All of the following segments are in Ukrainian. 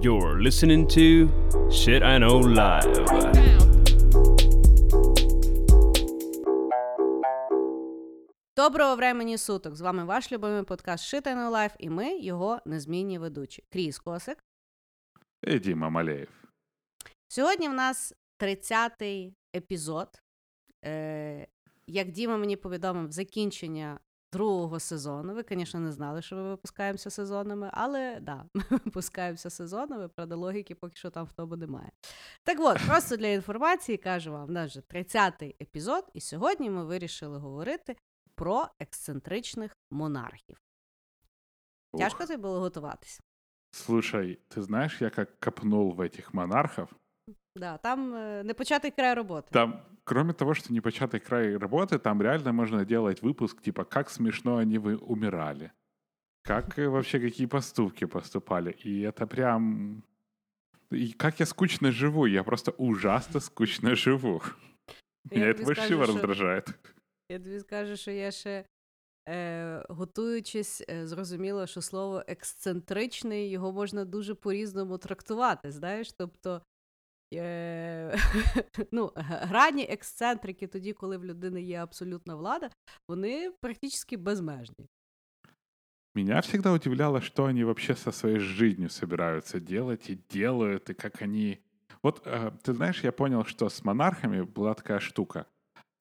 You're listening to Shit I Know Live. Доброго времені суток! З вами ваш любимий подкаст Shit I Know Life і ми його незмінні ведучі. Кріс Косик. І Діма Малеєв. Сьогодні в нас 30-й епізод. Е, Як Діма мені повідомив, закінчення другого сезону. Ви, звісно, не знали, що ми випускаємося сезонами, але да, ми випускаємося сезонами, правда, логіки поки що там в тому немає. Так от, просто для інформації кажу вам, в нас вже 30-й епізод, і сьогодні ми вирішили говорити про ексцентричних монархів. Тяжко тобі було готуватись? Слушай, ты знаешь, я как копнул в этих монархов. Да, там е, непочатий край роботи. Там, кроме того, что непочатый край работы, там реально можно делать выпуск, типа, как смешно они вы умирали. Как э, вообще какие поступки поступали. И это прям... И как я скучно живу. Я просто ужасно скучно живу. Я Меня тобі это скажу, вообще що- раздражает. Я тобі скажу, що я ще е, готуючись, е, зрозуміла, що слово ексцентричний його можна дуже по-різному трактувати. Знаєш, тобто. Е, ну, г- грані ексцентрики, тоді, коли в людини є абсолютна влада, вони практично безмежні. Меня всегда удивляло, что они вообще со своей жизнью собираются делать и делают, и как они... Вот, э, ты знаешь, я понял, что с монархами была такая штука.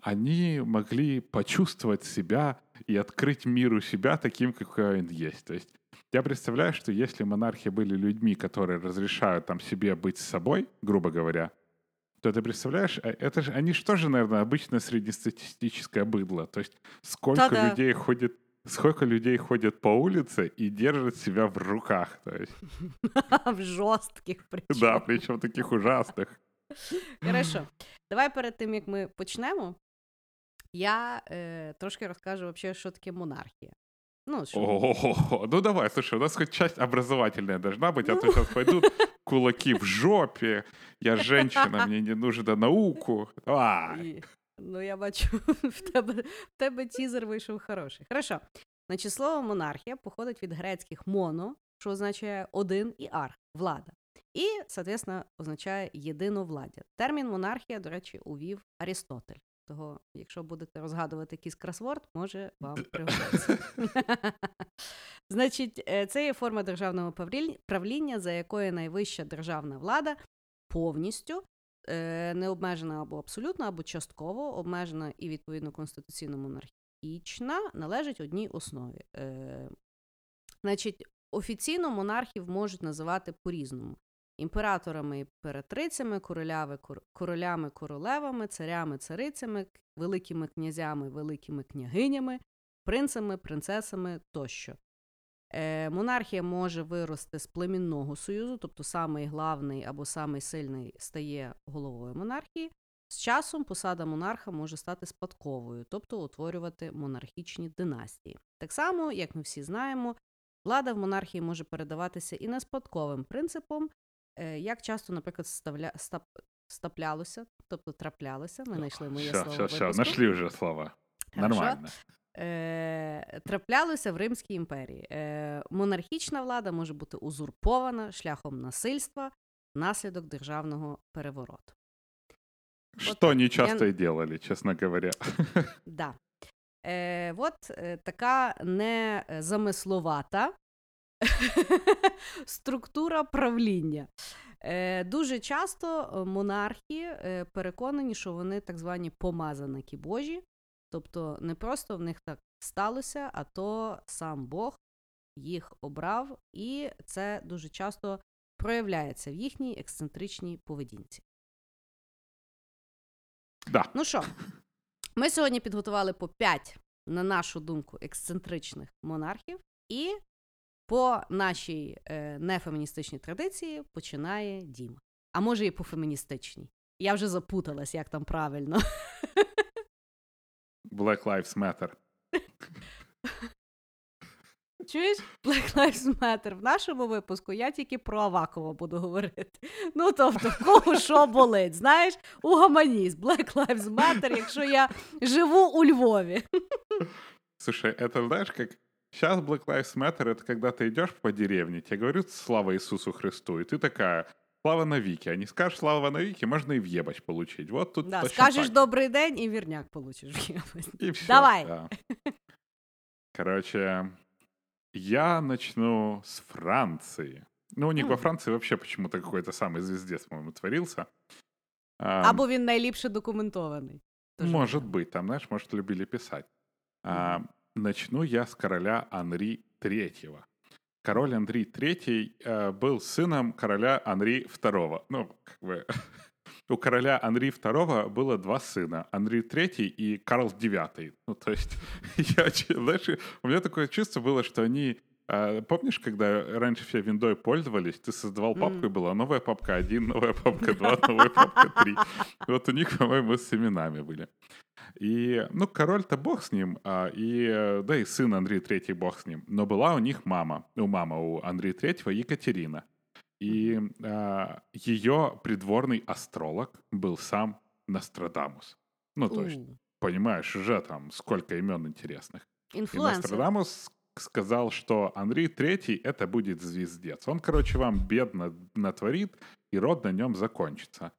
Они могли почувствовать себя и открыть миру себя таким, какой он есть. То есть я представляю, что если монархи были людьми, которые разрешают там себе быть собой, грубо говоря, то ты представляешь, а это же, они же тоже, наверное, обычное среднестатистическое быдло. То есть сколько Да-да. людей ходит сколько людей ходят по улице и держат себя в руках. То есть, В жорстких причому. да, причем таких ужасных. Хорошо. Давай перед тим, як ми почнемо, я е, трошки розкажу, вообще, що таке монархія. Ну, що... О, ну давай, слушай, у нас хоть часть образовательная должна быть, а то сейчас пойдут кулаки в жопе, я женщина, мне не нужно науку. Давай. Ну, я бачу, в тебе, в тебе тізер вийшов хороший. Хорошо. Значить, слово монархія походить від грецьких моно, що означає один і арх влада. І, соответственно, означає єдиновладдя. Термін монархія, до речі, увів Арістотель. Того, якщо будете розгадувати якийсь кросворд, може вам пригодиться. Значить, е, це є форма державного правління- за якою найвища державна влада повністю е, не обмежена або абсолютно, або частково обмежена і відповідно конституційно монархічна, належить одній основі. Е, значить, офіційно монархів можуть називати по-різному: імператорами, імператрицями, короляви, кор- королями, королевами, царями, царицями, великими князями, великими княгинями, принцами, принцесами тощо. Е, монархія може вирости з племінного союзу, тобто самий главний або самий сильний стає головою монархії. З часом посада монарха може стати спадковою, тобто утворювати монархічні династії. Так само, як ми всі знаємо, влада в монархії може передаватися і не спадковим принципом, як часто, наприклад, ставля, стап, стаплялося, тобто траплялося. Ми знайшли моє Все, слово. все, все, нашли уже слова. Нормально. Е, траплялося в Римській імперії. Е, монархічна влада може бути узурпована шляхом насильства внаслідок державного перевороту. Что они я- часто и делали, честно говоря. Да. Е, от е, така незамисловата структура правління. Е, дуже часто е, монархи е, переконані, що вони так звані помазаники Божі. Тобто не просто в них так сталося, а то сам Бог їх обрав, і це дуже часто проявляється в їхній ексцентричній поведінці. Да. Ну що, ми сьогодні підготували по 5, на нашу думку, ексцентричних монархів, і по нашій е, нефеміністичній традиції починає Діма. А може і по феміністичній. Я вже запуталась, як там правильно. Black Lives Matter. Чуєш? Black Lives Matter. В нашому випуску я тільки про Авакова буду говорити. Ну, тобто, кого що болить, знаєш, угомонісь. Black Lives Matter, якщо я живу у Львові. Слушай, это знаешь, как Сейчас Black Lives Matter это когда ты идешь по деревне, тебе говорят слава Иисусу Христу, и ты такая, слава навіки. А не скажешь слава навіки, можно и въебач получить. Вот тут Да, точно скажеш так. добрий день і вірняк получиш. И всё, Давай. да. Короче, я начну с Франции. Ну, у них во Мгм. Франции вообще почему-то какой-то самый звездец, по-моему, творился. А, Або він найліпше документований. Тож Может можливо. быть, там, знаешь, может, любили писать. А, начну я с короля Анри III. Король Андрей III э, был сыном короля Анри II. Ну, как бы, у короля Анри II было два сына. Анри III и Карл IX. Ну, то есть, я, знаешь, у меня такое чувство было, что они... а, Помнишь, когда раньше все виндой пользовались, ты создавал папку, Мгм. и была новая папка 1, новая папка 2, новая папка 3. Вот у них, по-моему, с именами были. И, ну, король-то бог с ним, а, и, э, да, и сын Андрей III бог с ним. Но была у них мама, у мама у Андрея III Екатерина. И а, ее придворный астролог был сам Нострадамус. Ну, то есть, понимаешь, уже там сколько имен интересных. И Інфлюенсер. Нострадамус сказал, что Андрей III это будет звездец. Он, короче, вам бедно натворит, и род на нем закончится.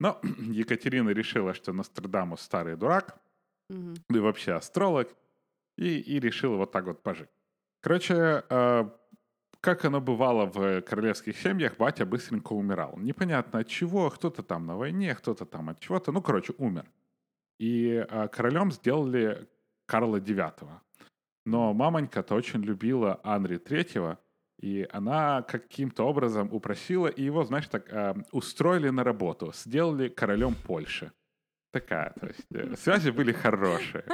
Но Екатерина решила, что Нострадамус старый дурак, да и вообще астролог, и, и решила вот так вот пожить. Короче, э, как оно бывало в королевских семьях, батя быстренько умирал. Непонятно от чего, кто-то там на войне, кто-то там от чего-то, ну, короче, умер. И э, королем сделали Карла IX. Но мамонька-то очень любила Анри III, и она каким-то образом упросила, и его, знаешь, так э, устроили на работу, сделали королем Польши. Такая, то есть э, связи были хорошие.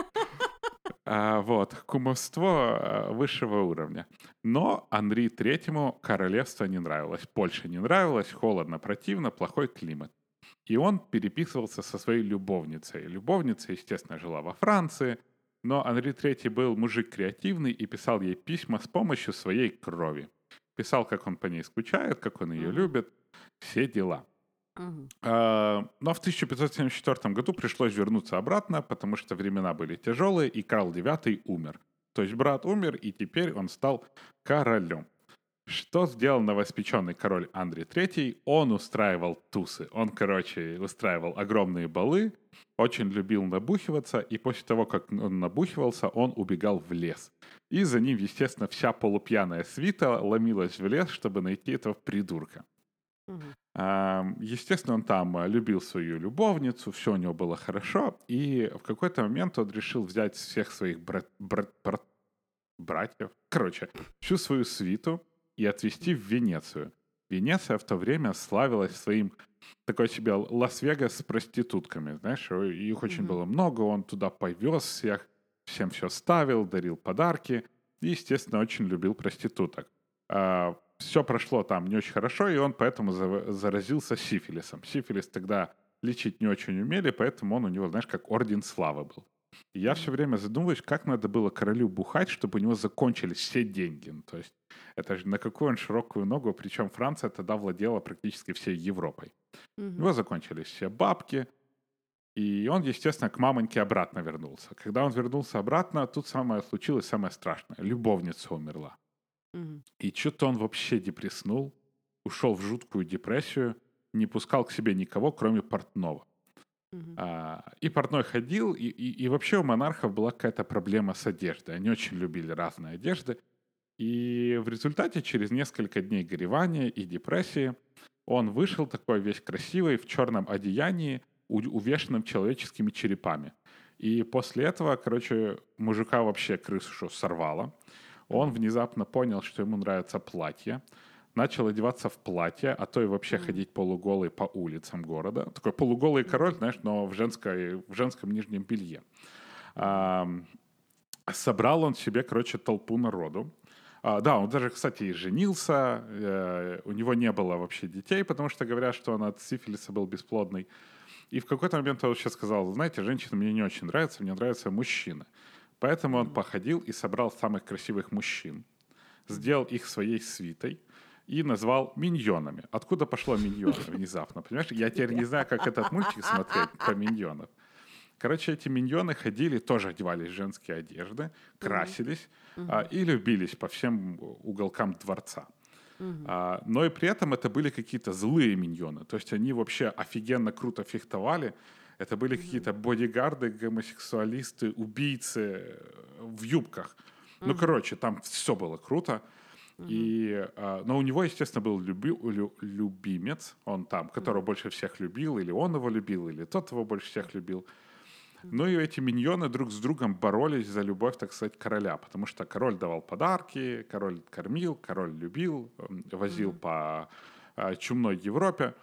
А, вот, кумовство э, высшего уровня. Но Анри Третьему королевство не нравилось, Польша не нравилась, холодно, противно, плохой климат. И он переписывался со своей любовницей. Любовница, естественно, жила во Франции, но Анри Третий был мужик креативный и писал ей письма с помощью своей крови. Писал, как он по ней скучает, как он ее Мгм. любит, все дела. А, Но в 1574 году пришлось вернуться обратно, потому что времена были тяжелые, и Карл IX умер. То есть брат умер, и теперь он стал королем. Что сделал новоспеченный король Андрей III? Он устраивал тусы. Он, короче, устраивал огромные балы, очень любил набухиваться, и после того, как он набухивался, он убегал в лес. И за ним, естественно, вся полупьяная свита ломилась в лес, чтобы найти этого придурка. А, Естественно, он там а, любил свою любовницу, все у него было хорошо, и в какой-то момент он решил взять всех своих брат, брат, брат- братьев, короче, всю свою свиту и отвезти в Венецию. Венеция в то время славилась своим такой себе Лас-Вегас с проститутками, знаешь, их очень Мгм. было много, он туда повез всех, всем все ставил, дарил подарки, и, естественно, очень любил проституток. все прошло там не очень хорошо, и он поэтому за- заразился сифилисом. Сифилис тогда лечить не очень умели, поэтому он у него, знаешь, как орден славы был. Я все время задумываюсь, как надо было королю бухать, чтобы у него закончились все деньги. Ну, то есть это же на какую он широкую ногу, причем Франция тогда владела практически всей Европой. У Мгм. него закончились все бабки, и он, естественно, к мамоньке обратно вернулся. Когда он вернулся обратно, тут самое случилось самое страшное. Любовница умерла. Мгм. И что-то он вообще депресснул, ушел в жуткую депрессию, не пускал к себе никого, кроме портного. Мгм. А, и портной ходил, и, и, и вообще у монархов была какая-то проблема с одеждой. Они очень любили разные одежды. И в результате, через несколько дней горевания и депрессии, он вышел такой весь красивый, в черном одеянии, у- увешанном человеческими черепами. И после этого, короче, мужика вообще крышу сорвало. Он внезапно понял, что ему нравится платье, начал одеваться в платье, а то и вообще ходить полуголый по улицам города. Такой полуголый король, знаешь, но в, женской, в женском нижнем белье. Ам, собрал он себе, короче, толпу народу. А, да, он даже, кстати, и женился. э, у него не было вообще детей, потому что говорят, что он от сифилиса был бесплодный. И в какой-то момент он вообще сказал, знаете, женщины мне не очень нравятся, мне нравятся мужчины. Поэтому он походил и собрал самых красивых мужчин, сделал их своей свитой и назвал миньонами. Откуда пошло миньоны внезапно, понимаешь? Я теперь не знаю, как этот мультик смотреть про миньонов. Короче, эти миньоны ходили, тоже одевались в женские одежды, красились а, и любились по всем уголкам дворца. А, но и при этом это были какие-то злые миньоны. То есть они вообще офигенно круто фехтовали. Это были какие-то бодигарды, гомосексуалисты, убийцы э, в юбках. Ну, короче, там все было круто. И, а, но у него, естественно, был люби, лю- любимец, он там, которого больше всех любил, или он его любил, или тот его больше всех любил. Ну и эти миньоны друг с другом боролись за любовь, так сказать, короля, потому что король давал подарки, король кормил, король любил, возил по а, чумной Европе.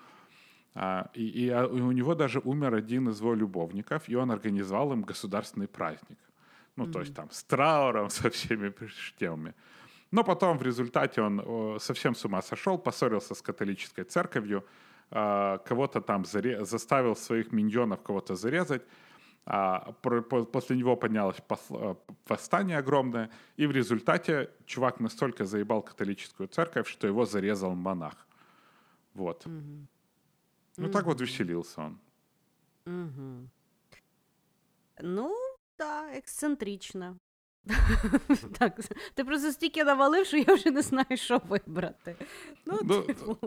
А, И, и, у него даже умер один из его любовников, и он организовал им государственный праздник. Ну, то есть там с трауром, со всеми штемами. Но потом в результате он совсем с ума сошел, поссорился с католической церковью, а, кого-то там заре- заставил своих миньонов кого-то зарезать. А, после него поднялось э, восстание огромное, и в результате чувак настолько заебал католическую церковь, что его зарезал монах. Вот. Ну так вот веселился он. Мгм. Ну, так, ексцентрично. Так, ти просто стільки навалив, що я вже не знаю, що вибрати. Ну, Ну, типу,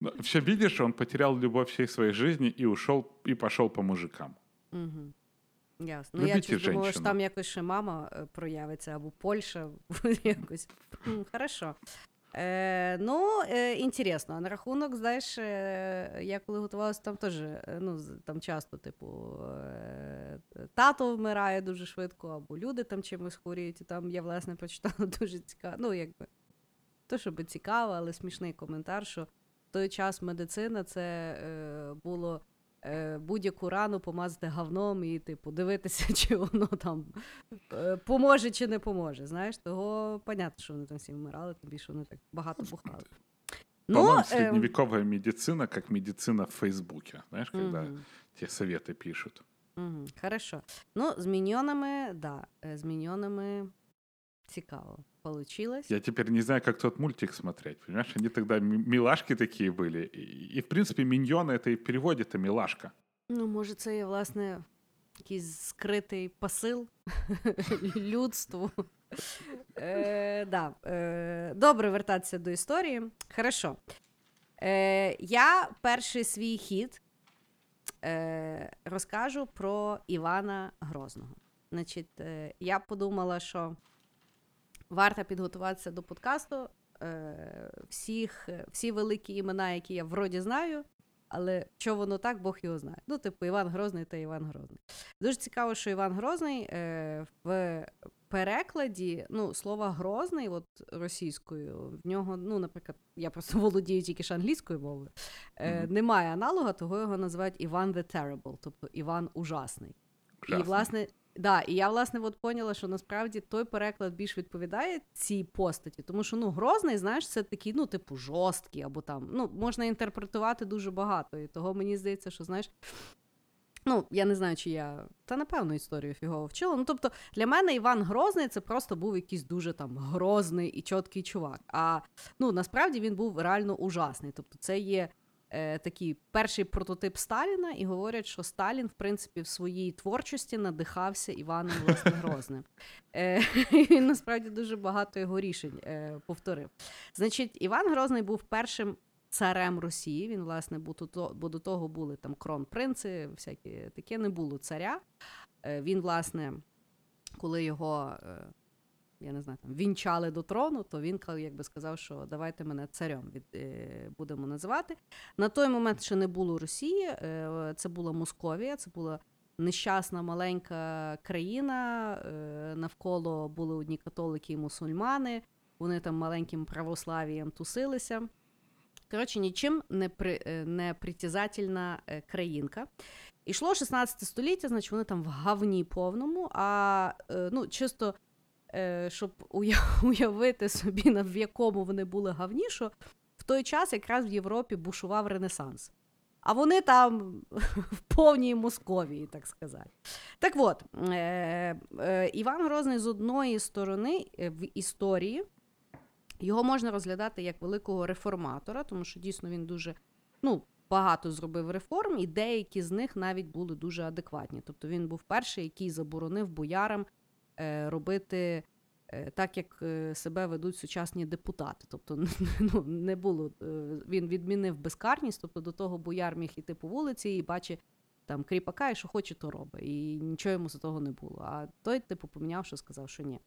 Все видишь, он потерял любовь всей своей жизни и ушел, и пошел по мужикам. Мгм. Ясно. Ну, я чуть думала, що там якось ще мама е, проявиться, або Польща, якось. Хорошо. Е, ну, е, інтересно. А на рахунок, знаєш, е, я коли готувалася, там теж, е, ну, там часто, типу, е, тато вмирає дуже швидко, або люди там чимось хворіють. І там я, власне, прочитала дуже цікаво. Ну, якби, то, щоб цікаво, але смішний коментар, що в той час медицина це е, було е, будь-яку рану помазати говном і, типу, дивитися, чи воно там е, поможе чи не поможе. Знаєш, того понятно, що вони там всі вмирали, тим більше вони так багато бухали. По-моему, Ну, е, средневековая медицина, как медицина в Фейсбуке. Знаешь, когда мгм, те советы пишут. мгм, хорошо. Ну, з міньонами, да, е, з міньонами цікаво получилось. Я теперь не знаю, как тот мультик смотреть. Понимаешь, они тогда м- милашки такие были. И, и, в принципе, миньоны это и в переводе-то милашка. Ну, може, це є, власне, якийсь скритий посил людству. Е, да, е, добре вертатися до історії. Хорошо. Е, я перший свій хід е, розкажу про Івана Грозного. Значить, е, я подумала, що варто підготуватися до подкасту. Е, всіх, всі великі імена, які я вроді знаю, але що воно так, Бог його знає. Ну, типу, Іван Грозний та Іван Грозний. Дуже цікаво, що Іван Грозний е, в перекладі ну, слова Грозний, от російською, в нього, ну, наприклад, я просто володію тільки ж англійською мовою, е, Мгм. немає аналога, того його називають Іван the Terrible, тобто Іван Ужасний. Ужасно. І, власне, да, і я, власне, от поняла, що насправді той переклад більш відповідає цій постаті, тому що ну, Грозний, знаєш, це такий, ну, типу, жорсткий, або там, ну, можна інтерпретувати дуже багато. І того мені здається, що, знаєш, ну, я не знаю, чи я. Та напевно історію фігово вчила. Ну, тобто, для мене Іван Грозний це просто був якийсь дуже там грозний і чіткий чувак. А ну, насправді він був реально ужасний. Тобто, це є е, такий перший прототип Сталіна, і говорять, що Сталін, в принципі, в своїй творчості надихався Іваном власне Грозним. Е, він насправді дуже багато його рішень е, повторив. Значить, Іван Грозний був першим царем Росії. Він, власне, бо, до того були там кронпринци, всякі таке, не було царя. Е, він, власне, коли його. Е, я не знаю, там вінчали до трону, то він якби сказав, що давайте мене царем від, е, будемо називати. На той момент ще не було Росії, це була Московія, це була нещасна маленька країна. Навколо були одні католики і мусульмани. Вони там маленьким православієм тусилися. Коротше, нічим не, при, е, не притязательна е, країнка. Ішло 16 століття, значить вони там в гавні повному, а е, ну, чисто щоб уявити собі, в якому вони були гавні, що в той час якраз в Європі бушував Ренесанс. А вони там в повній Московії, так сказати. Так от, е, е, Іван Грозний з одної сторони е, в історії його можна розглядати як великого реформатора, тому що дійсно він дуже, ну, багато зробив реформ, і деякі з них навіть були дуже адекватні. Тобто він був перший, який заборонив боярам е, робити е, так, як е, себе ведуть сучасні депутати. Тобто, ну, не було він відмінив безкарність, тобто до того бояр міг іти по вулиці і бачить там кріпака, і що хоче, то робить. І нічого йому за того не було. А той, типу, поміняв, що сказав, що ні.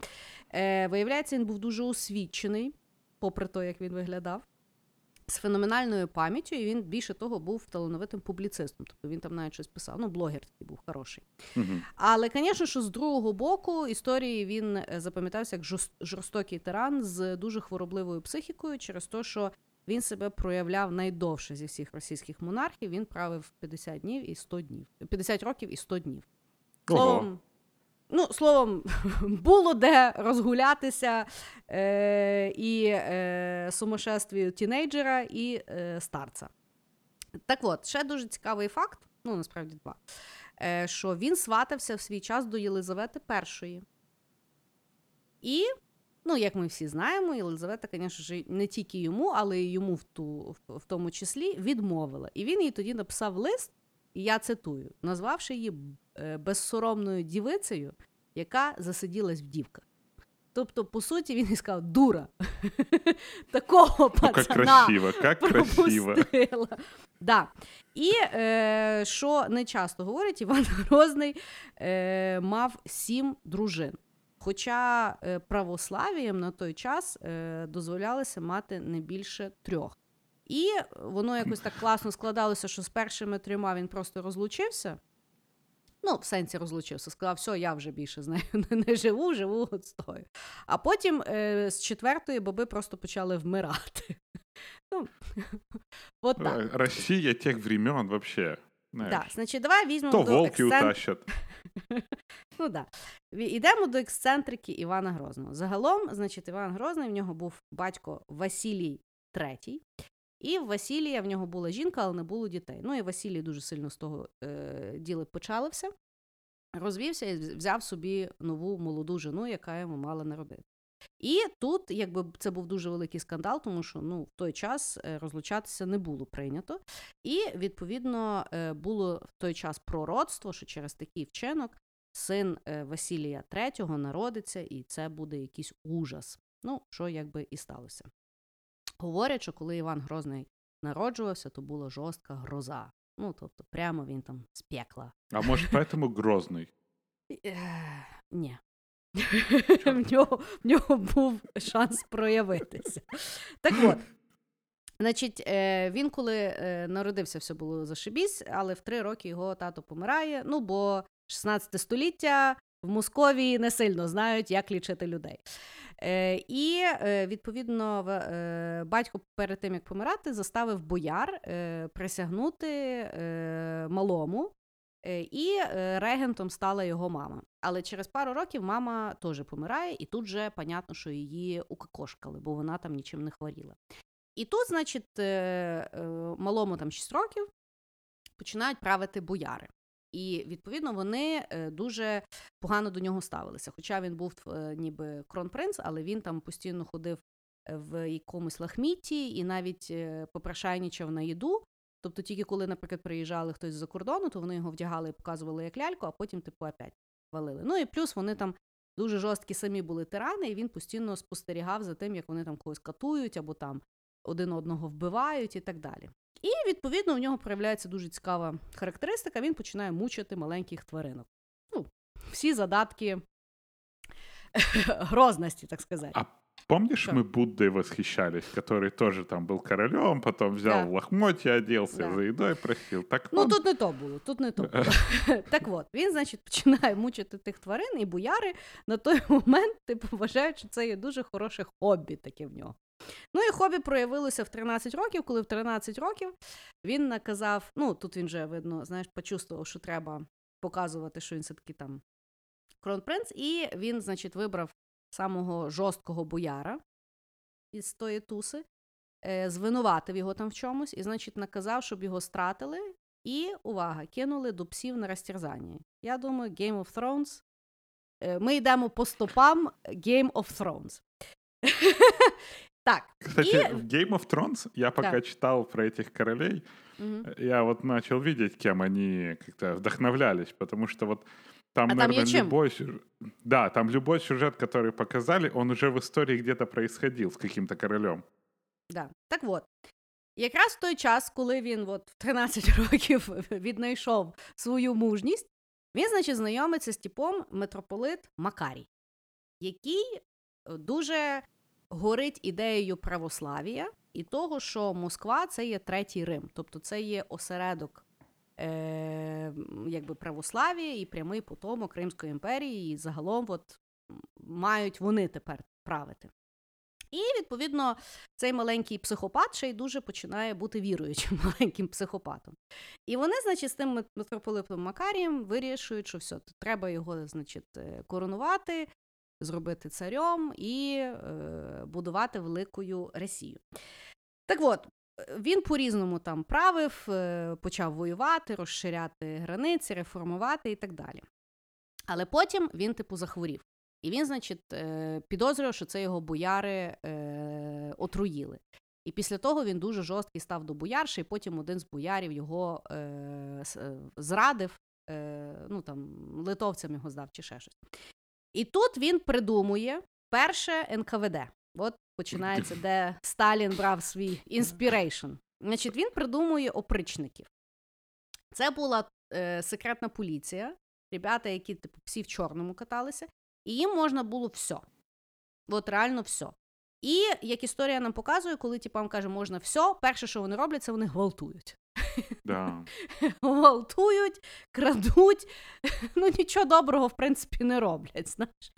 Е, Виявляється, він був дуже освічений, попри те, як він виглядав. З феноменальною пам'яттю, і він більше того був талановитим публіцистом. Тобто він там навіть щось писав. Ну, блогер такий був хороший. Мгм. Але, звісно, що з другого боку історії він е, запам'ятався як жорст- жорстокий тиран з дуже хворобливою психікою, через те, що він себе проявляв найдовше зі всіх російських монархів. Він правив 50 днів і 100 днів. 50 років і 100 днів. Словом, ну, словом, було де розгулятися е, і е, сумасшествію тінейджера, і е, старця. Так от, ще дуже цікавий факт, ну насправді два, е, що він сватався в свій час до Єлизавети І. І, ну, як ми всі знаємо, Єлизавета, звісно не тільки йому, але й йому в, ту, в, тому числі відмовила. І він їй тоді написав лист, і я цитую, назвавши її безсоромною дівицею, яка засиділась в дівках. Тобто, по суті, він і сказав: дура. Такого Ну, пацана пропустила. Да. І е, що не часто говорять, Іван Грозний е, мав сім дружин. Хоча е, православієм на той час е, дозволялося мати не більше трьох. І воно якось так класно складалося, що з першими трьома він просто розлучився. Ну, в сенсі розлучився, сказав, все, я вже більше з нею не живу, живу от з тою. А потім е, з четвертої баби просто почали вмирати. Ну, от так. Э, Россия тех времен вообще. Да, значить, давай візьмемо То до волки ексцен- утащат. Ну, да. Ідемо до ексцентрики Івана Грозного. Загалом, значить, Іван Грозний в нього був батько Василій III, і в Василія в нього була жінка, але не було дітей. Ну і Василій дуже сильно з того е, діла почалився, розвівся і взяв собі нову молоду жену, яка йому мала народити. І тут, якби це був дуже великий скандал, тому що ну, в той час е, розлучатися не було прийнято. І відповідно е, було в той час пророцтво, що через такий вчинок син е, Василія III народиться, і це буде якийсь ужас. Ну, що якби і сталося. Говорять, що коли Іван Грозний народжувався, то була жорстка гроза. Ну, тобто, прямо він там з пекла. А может, поэтому Грозный? Е, Ні. в, нього, в нього був шанс проявитися. Так от. Значить, е, він коли е, народився, все було зашибісь, але в три роки його тато помирає. Ну, бо 16 століття в Московії не сильно знають, як лічити людей. Е, і, е, відповідно, е, батько перед тим, як помирати, заставив бояр е, присягнути е, малому, Е, І е, регентом стала його мама. Але через пару років мама теж помирає, і тут же понятно, що її укакошкали, бо вона там нічим не хворіла. І тут, значить, малому там 6 років починають правити бояри. І відповідно вони е, дуже погано до нього ставилися. Хоча він був е, ніби кронпринц, але він там постійно ходив е, в якомусь лахмітті і навіть попрошайнічав на їду. Тобто, тільки коли, наприклад, приїжджали хтось з-за кордону, то вони його вдягали і показували як ляльку, а потім, типу, опять валили. Ну і плюс вони там дуже жорсткі самі були тирани, і він постійно спостерігав за тим, як вони там когось катують або там один одного вбивають і так далі. І відповідно у нього проявляється дуже цікава характеристика. Він починає мучити маленьких тваринок. Ну, всі задатки грозності, так сказати. А помнишь, Что? мы Буддой восхищались, который тоже там был королем, потом взял Да. лохмотья, оделся, Да. за едой просил. Так Ну, он- тут не то було, тут не то було. так от, він, значить, починає мучити тих тварин, і бояри на той момент, типу, вважають, що це є дуже хороше хобі таке в нього. Ну і хобі проявилося в 13 років, коли в 13 років він наказав, ну, тут він вже, видно, знаєш, почувствував, що треба показувати, що він все-таки там кронпринц, і він, значить, вибрав самого жорсткого бояра із тої туси, е, звинуватив його там в чомусь, і, значить, наказав, щоб його стратили, і, увага, кинули до псів на розтерзання. Я думаю, Game of Thrones. е, Ми йдемо по стопам Game of Thrones. Так. Кстати, И- в Game of Thrones я пока Да. читал про этих королей, Мгм. я вот начал видеть, кем они как-то вдохновлялись, потому что вот там, А там наверное, є чим? любой сюжет... Да, там любой сюжет, который показали, он уже в истории где-то происходил с каким-то королем. Да. Так от, якраз в той час, коли він от в 13 років віднайшов свою мужність, він, значить, знайомиться з типом митрополит Макарій, який е, дуже горить ідеєю православ'я і того, що Москва це є третій Рим, тобто це є осередок е, якби православ'я і прямий потомок Римської імперії, і загалом от, мають вони тепер правити. І відповідно цей маленький психопат ще й дуже починає бути віруючим маленьким психопатом. І вони, значить, з тим мит- митрополитом Макарієм вирішують, що все, треба його, значить, е, коронувати, зробити царем і е, будувати великою Росію. Так от, він по-різному там правив, е, почав воювати, розширяти границі, реформувати і так далі. Але потім він, типу, захворів. І він, значить, е, підозрював, що це його бояри е, отруїли. І після того він дуже жорсткий став до боярши, і потім один з боярів його зрадив, ну там литовцям його здав чи ще щось. І тут він придумує перше НКВД. От починається, де Сталін брав свій inspiration. Значить, він придумує опричників. Це була е, секретна поліція, ребята, які типу всі в чорному каталися, і їм можна було все. От реально все. І як історія нам показує, коли типам каже, можна все, перше, що вони роблять, це вони гвалтують. Да. гвалтують, крадуть, ну нічого доброго, в принципі, не роблять. Знаєш.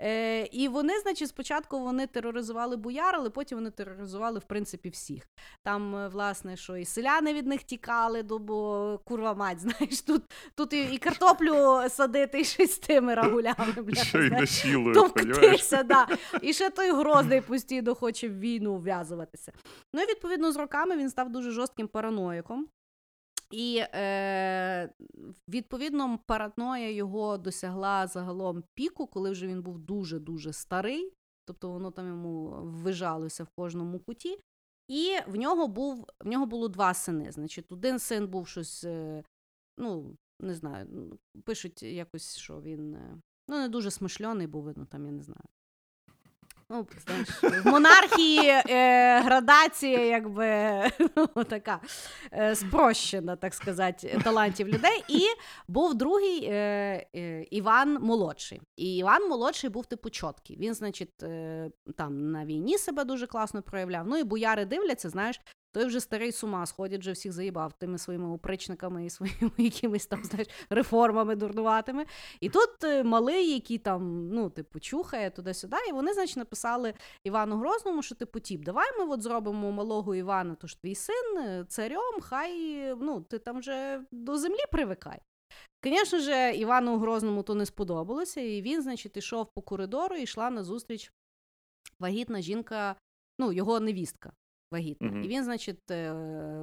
Е, і вони, значить, спочатку вони тероризували бояр, але потім вони тероризували, в принципі, всіх. Там, е, власне, що і селяни від них тікали, бо курва мать, знаєш, тут, тут і, і картоплю садити, і щось з тими рагулями, бля, и знаєш. насилуют. Товктися, да. І ще той грозний постійно хоче в війну вв'язуватися. Ну і відповідно з роками він став дуже жорстким параноїком. І е, відповідно параноя його досягла загалом піку, коли вже він був дуже-дуже старий, тобто воно там йому вижалося в кожному куті. І в нього був в нього було два сини. Значить, один син був щось, е, ну не знаю, ну, пишуть якось, що він е, ну не дуже смишльоний був, видно, там я не знаю. Ну, знаєш, в монархії е, градація, якби ну, така е, спрощена, так сказати, талантів людей. І був другий е, е, Іван Молодший. І Іван Молодший був типу чіткий. Він, значить, е, там на війні себе дуже класно проявляв. Ну і бояри дивляться, знаєш. Той вже старий з ума сходить, вже всіх заїбав тими своїми опричниками і своїми якимись там, знаєш, реформами дурнуватими. І тут е, малий, який там, ну, типу, чухає туди-сюди, і вони, значить, написали Івану Грозному, що типу, тіп, давай ми от зробимо малого Івана, то ж твій син е, царем, хай ну, ти там вже до землі привикай. Звісно ж, Івану Грозному то не сподобалося, і він, значить, ішов по коридору і йшла на зустріч вагітна жінка, ну, його невістка вагітна. Мгм. І він, значить, е,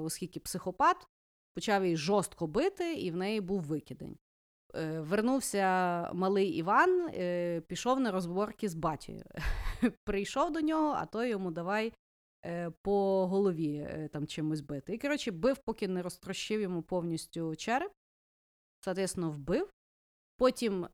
оскільки психопат, почав її жорстко бити, і в неї був викидень. Е, Вернувся малий Іван, е, пішов на розборки з батькою. Прийшов до нього, а той йому давай по голові там чимось бити. І, коротше, бив, поки не розтрощив йому повністю череп. Соответственно, вбив. Потім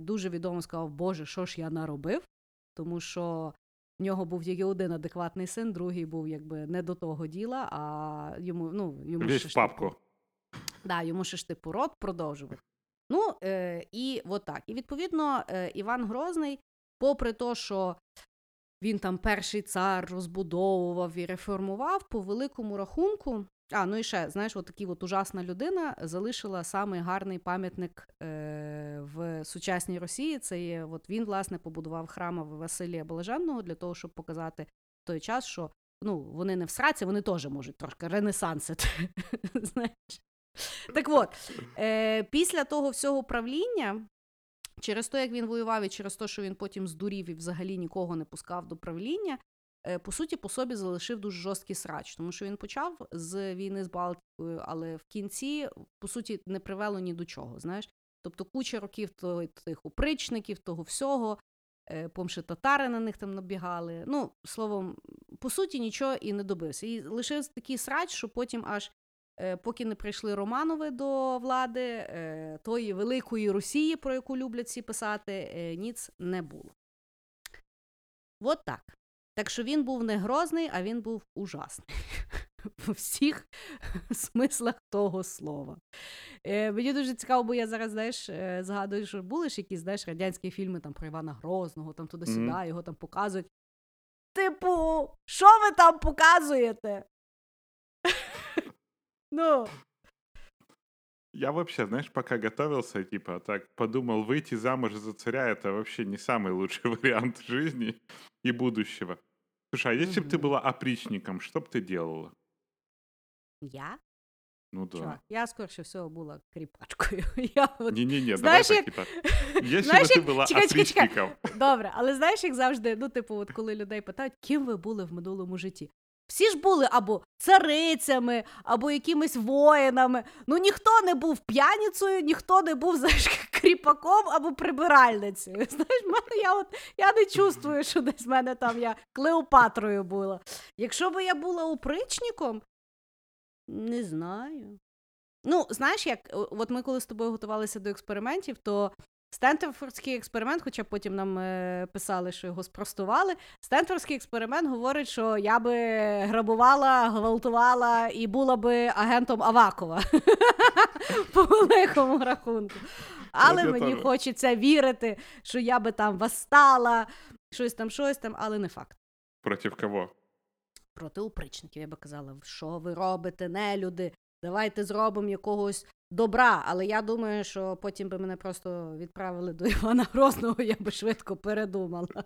дуже відомо сказав, Боже, що ж я наробив? Тому що в нього був тільки один адекватний син, другий був якби не до того діла, а йому, ну, йому Весь ще ж, папку. типу, Да, йому ще ж типу рот продовжував. Ну, е, і от так. І відповідно, е, Іван Грозний, попри те, що він там перший цар розбудовував і реформував, по великому рахунку. А, ну і ще, знаєш, от такий от ужасна людина залишила самий гарний пам'ятник е, в сучасній Росії. Це є, от він, власне, побудував храм Василія Блаженного для того, щоб показати в той час, що ну, вони не в сраці, вони теж можуть трошки ренесансити. Знаєш. Так от, е, після того всього правління, через те, як він воював, і через те, що він потім здурів і взагалі нікого не пускав до правління, по суті, по собі залишив дуже жорсткий срач, тому що він почав з війни з Балтикою, але в кінці, по суті, не привело ні до чого. Знаєш, тобто куча років тих опричників, того всього. е, помши татари на них там набігали. Ну, словом, по суті, нічого і не добився. І лишився такий срач, що потім аж. е, Поки не прийшли Романови до влади, е, тої великої Росії, про яку люблять всі писати, е, ніц не було. От так. Так що він був не грозний, а він був ужасний. По всіх смислах того слова. Е, мені дуже цікаво, бо я зараз, знаєш, е, згадую, що були ж якісь знаєш, радянські фільми там про Івана Грозного, там туди-сюди, Мгм. його там показують. Типу, що ви там показуєте? ну, Я вообще, знаешь, пока готовился, типа, так подумал, выйти замуж за царя это вообще не самый лучший вариант жизни и будущего. Слушай, а если бы ты Мгм. была опричником, что бы ты делала? я, Ну да. чувак, я скорше всього була кріпачкою. Я от Не-не-не, давай Знаешь, так, як- типа, если Знаешь, бы ты як- была чекай, чекай, чекай. опричником. Добре, але знаєш, як завжди, ну, типу, от коли людей питають, ким ви були в минулому житті? Всі ж були або царицями, або якимись воїнами. Ну ніхто не був п'яницею, ніхто не був знаєш, кріпаком або прибиральницею. Знаєш, мене я от я не чувствую, що десь в мене там я Клеопатрою була. Якщо би я була опричником, не знаю. Ну, знаєш, як от ми коли з тобою готувалися до експериментів, то Стенфордський експеримент, хоча потім нам е, писали, що його спростували. Стенфордський експеримент говорить, що я би грабувала, гвалтувала і була би агентом Авакова по великому рахунку. Але мені хочеться вірити, що я би там восстала, щось там, щось там, але не факт. Против кого? Проти опричників я би казала, що ви робите, нелюди, давайте зробимо якогось добра. Але я думаю, що потім би мене просто відправили до Івана Грозного, я би швидко передумала.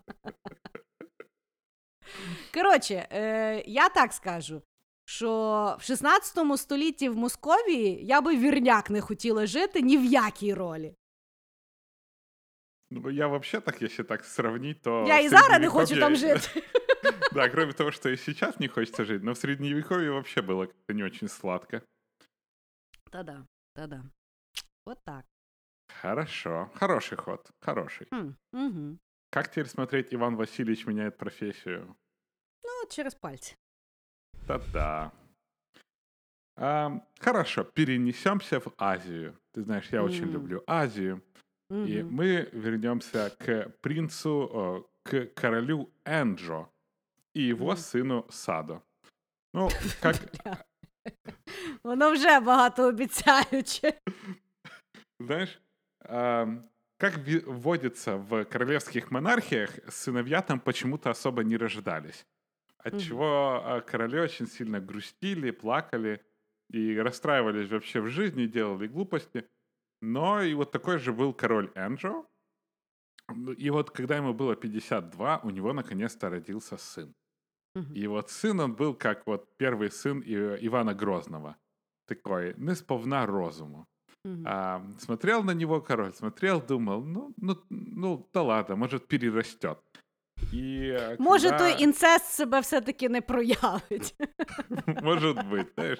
Коротше, е, я так скажу. Що в 16 столітті в Московії я би вірняк не хотіла жити ні в якій ролі. Ну, я вообще так, если так сравнить, то... Я і зараз не хочу там жити. Да, кроме того, что и сейчас не хочется жить, но в Средневековье вообще было как-то не очень сладко. Та-да, та-да. От так. Хорошо. Хороший ход. Хороший. Хм, угу. Как теперь смотреть «Иван Васильевич меняет профессию»? Ну, через пальці. Да-да. Ам, хорошо, перенесемся в Азию. Ты знаешь, я очень М. люблю Азию. И Мгм. мы вернемся к принцу, к королю Энджо и его Мгм. сыну Садо. Ну, как. Воно вже багатообіцяюче. знаешь, ам, как ви- водится в королевских монархиях, сыновья там почему-то особо не рождались. Отчего а, короли очень сильно грустили, плакали и расстраивались вообще в жизни, делали глупости. Но и вот такой же был король Энджо. И вот когда ему было 52, у него наконец-то родился сын. Мгм. И вот сын он был как вот первый сын И- Ивана Грозного. Такой, не сповна розуму. Мгм. А, смотрел на него король, смотрел, думал, ну, ну, ну да ладно, может, перерастет. И э, Може, когда- той інцест себе все-таки не проявить. Может быть, знаешь.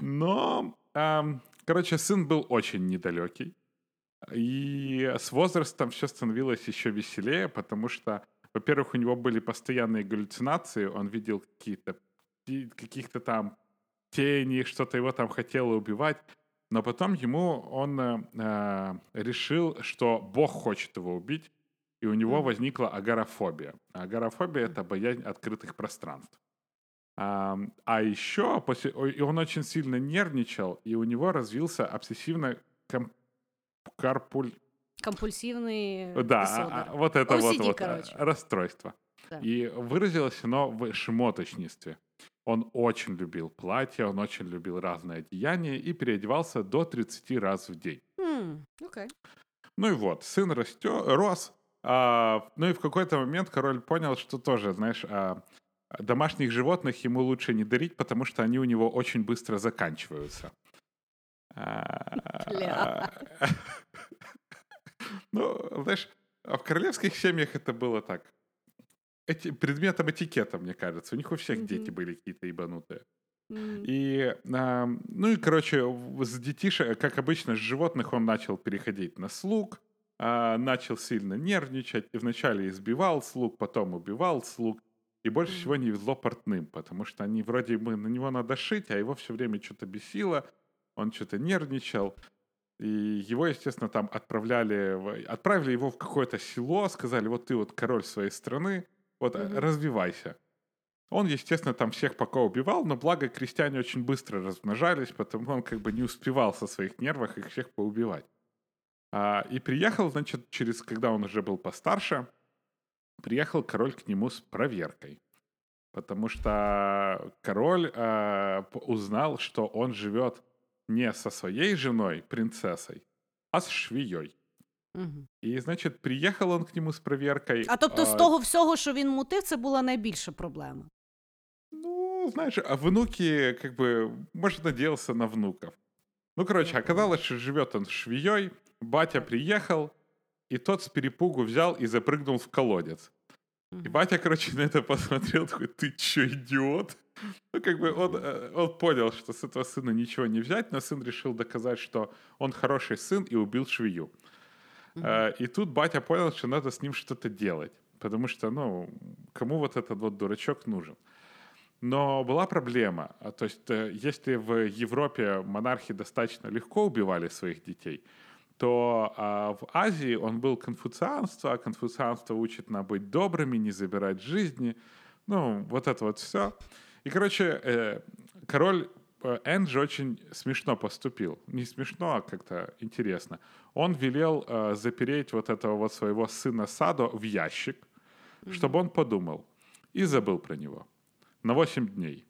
Но, ам, короче, сын был очень недалекий. И с возрастом все становилось еще веселее, потому что, во-первых, у него были постоянные галлюцинации, он видел какие-то каких-то там тени, что-то его там хотело убивать. Но потом ему он э, э, решил, что Бог хочет его убить, и у него возникла агорафобия. Агорафобия — это боязнь открытых пространств. А, а еще после, и он очень сильно нервничал, и у него развился обсессивно карпуль... Компульсивний Да, а- а, вот это вот, OCD, вот, а, короче. расстройство. Да. И выразилось оно в шмоточничестве. Он очень любил платья, он очень любил разные одеяния и переодевался до 30 раз в день. М, Окей. Ну и вот, сын растет, рос. а, ну и в какой-то момент король понял, что тоже, знаешь, а, домашних животных ему лучше не дарить, потому что они у него очень быстро заканчиваются. А. Ну, знаешь, а в королевских семьях это было так. Эти, предметом этикета, мне кажется. У них у всех дети были какие-то ебанутые. И, ам, ну и, короче, с детишек, как обычно, с животных он начал переходить на слуг, а, начал сильно нервничать, и вначале избивал слуг, потом убивал слуг, и больше всего не везло портным, потому что они вроде бы на него надо шить, а его все время что-то бесило, он что-то нервничал, и его, естественно, там отправляли, отправили его в какое-то село, сказали, вот ты вот король своей страны, вот э, Мгм. развивайся. Он, естественно, там всех пока убивал, но благо крестьяне очень быстро размножались, потому он как бы не успевал со своих нервов их всех поубивать. А, и приехал, значит, через, когда он уже был постарше, приехал король к нему с проверкой. Потому что король п- узнал, что он живет не со своей женой, принцессой, а с швеей. Мгм. І, значить, приїхав он к нему з проверкою. А тобто з того всього, що він мутив, це була найбільша проблема. Ну, знаешь, а внуки, как бы, может, надеялся на внуков. Ну, короче, оказалось, что живет он с швеей, батя приехал, и тот с перепугу взял и запрыгнул в колодец. И Мгм. батя, короче, на это посмотрел, такой, ты чё, идиот? Ну, как бы он, э, он понял, что с этого сына ничего не взять, но сын решил доказать, что он хороший сын и убил швею. Э, И тут батя понял, что надо с ним что-то делать. Потому что, ну, кому вот этот вот дурачок нужен? Но была проблема. А, То есть, э, если в Европе монархи достаточно легко убивали своих детей, то а, в Азии он был конфуцианство, а конфуцианство учит на быть добрыми, не забирать жизни. Ну, вот это вот все. И, короче, э, король э, Энджи очень смешно поступил. Не смешно, а как-то интересно. Он велел э, запереть вот этого вот своего сына Садо в ящик, чтобы он подумал и забыл про него на 8 дней.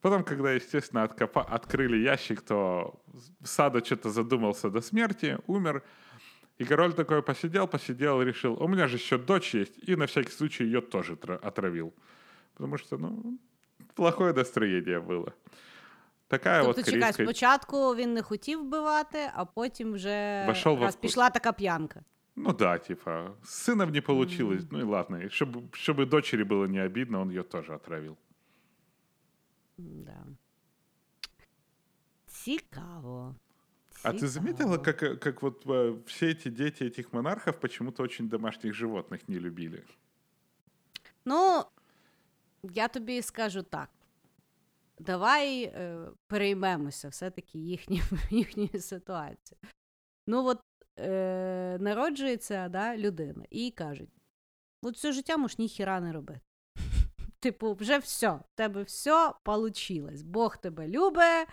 Потом, когда, естественно, откопа- открыли ящик, то Садо что-то задумался до смерти, умер. И король такой посидел, посидел решил, у меня же еще дочь есть, и на всякий случай ее тоже тра- отравил. Потому что, ну, плохое настроение было. Такая Тобто, вот чекай, корейская... спочатку він не хотів вбивати, а потім вже Вошел во раз вкус. пішла така п'янка. Ну да, типа, с сыном не получилось, ну и ладно. И чтобы, чтобы дочери было не обидно, он ее тоже отравил. Да. Цікаво. А ты заметила, Цікаво. как, э, как вот э, все эти дети этих монархов почему-то очень домашних животных не любили? Ну, я тобі скажу так. Давай е, переймемося все-таки їхні, їхньої ситуації. Ну, от е, народжується да, людина і кажуть: от все життя можеш ніхіра не робити. Типу, вже все, в тебе все получилось. Бог тебе любить,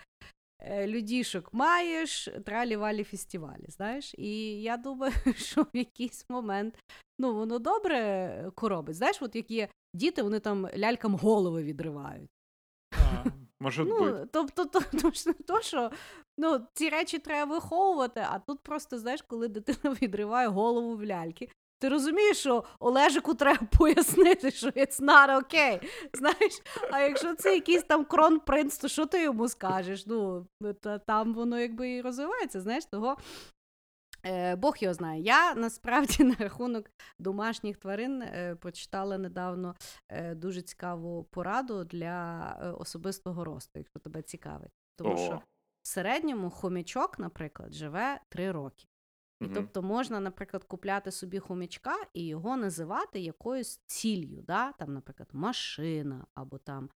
е, людішок маєш, тралі-валі фестивалі, знаєш. І я думаю, що в якийсь момент ну, воно добре коробить. Знаєш, от як є діти, вони там лялькам голови відривають. Может быть. Ну, тобто, то, то, то, що ну, ці речі треба виховувати, а тут просто, знаєш, коли дитина відриває голову в ляльки. Ти розумієш, що Олежику треба пояснити, що it's not okay. Знаєш, а якщо це якийсь там кронпринц, то що ти йому скажеш? Ну, та, там воно якби і розвивається, знаєш, того. Е, Бог його знає. Я насправді на рахунок домашніх тварин е, прочитала недавно е, дуже цікаву пораду для особистого росту, якщо тебе цікавить. Тому О. що в середньому хомячок, наприклад, живе 3 роки. І Мгм. тобто можна, наприклад, купляти собі хомячка і його називати якоюсь ціллю, да? там, наприклад, машина, або там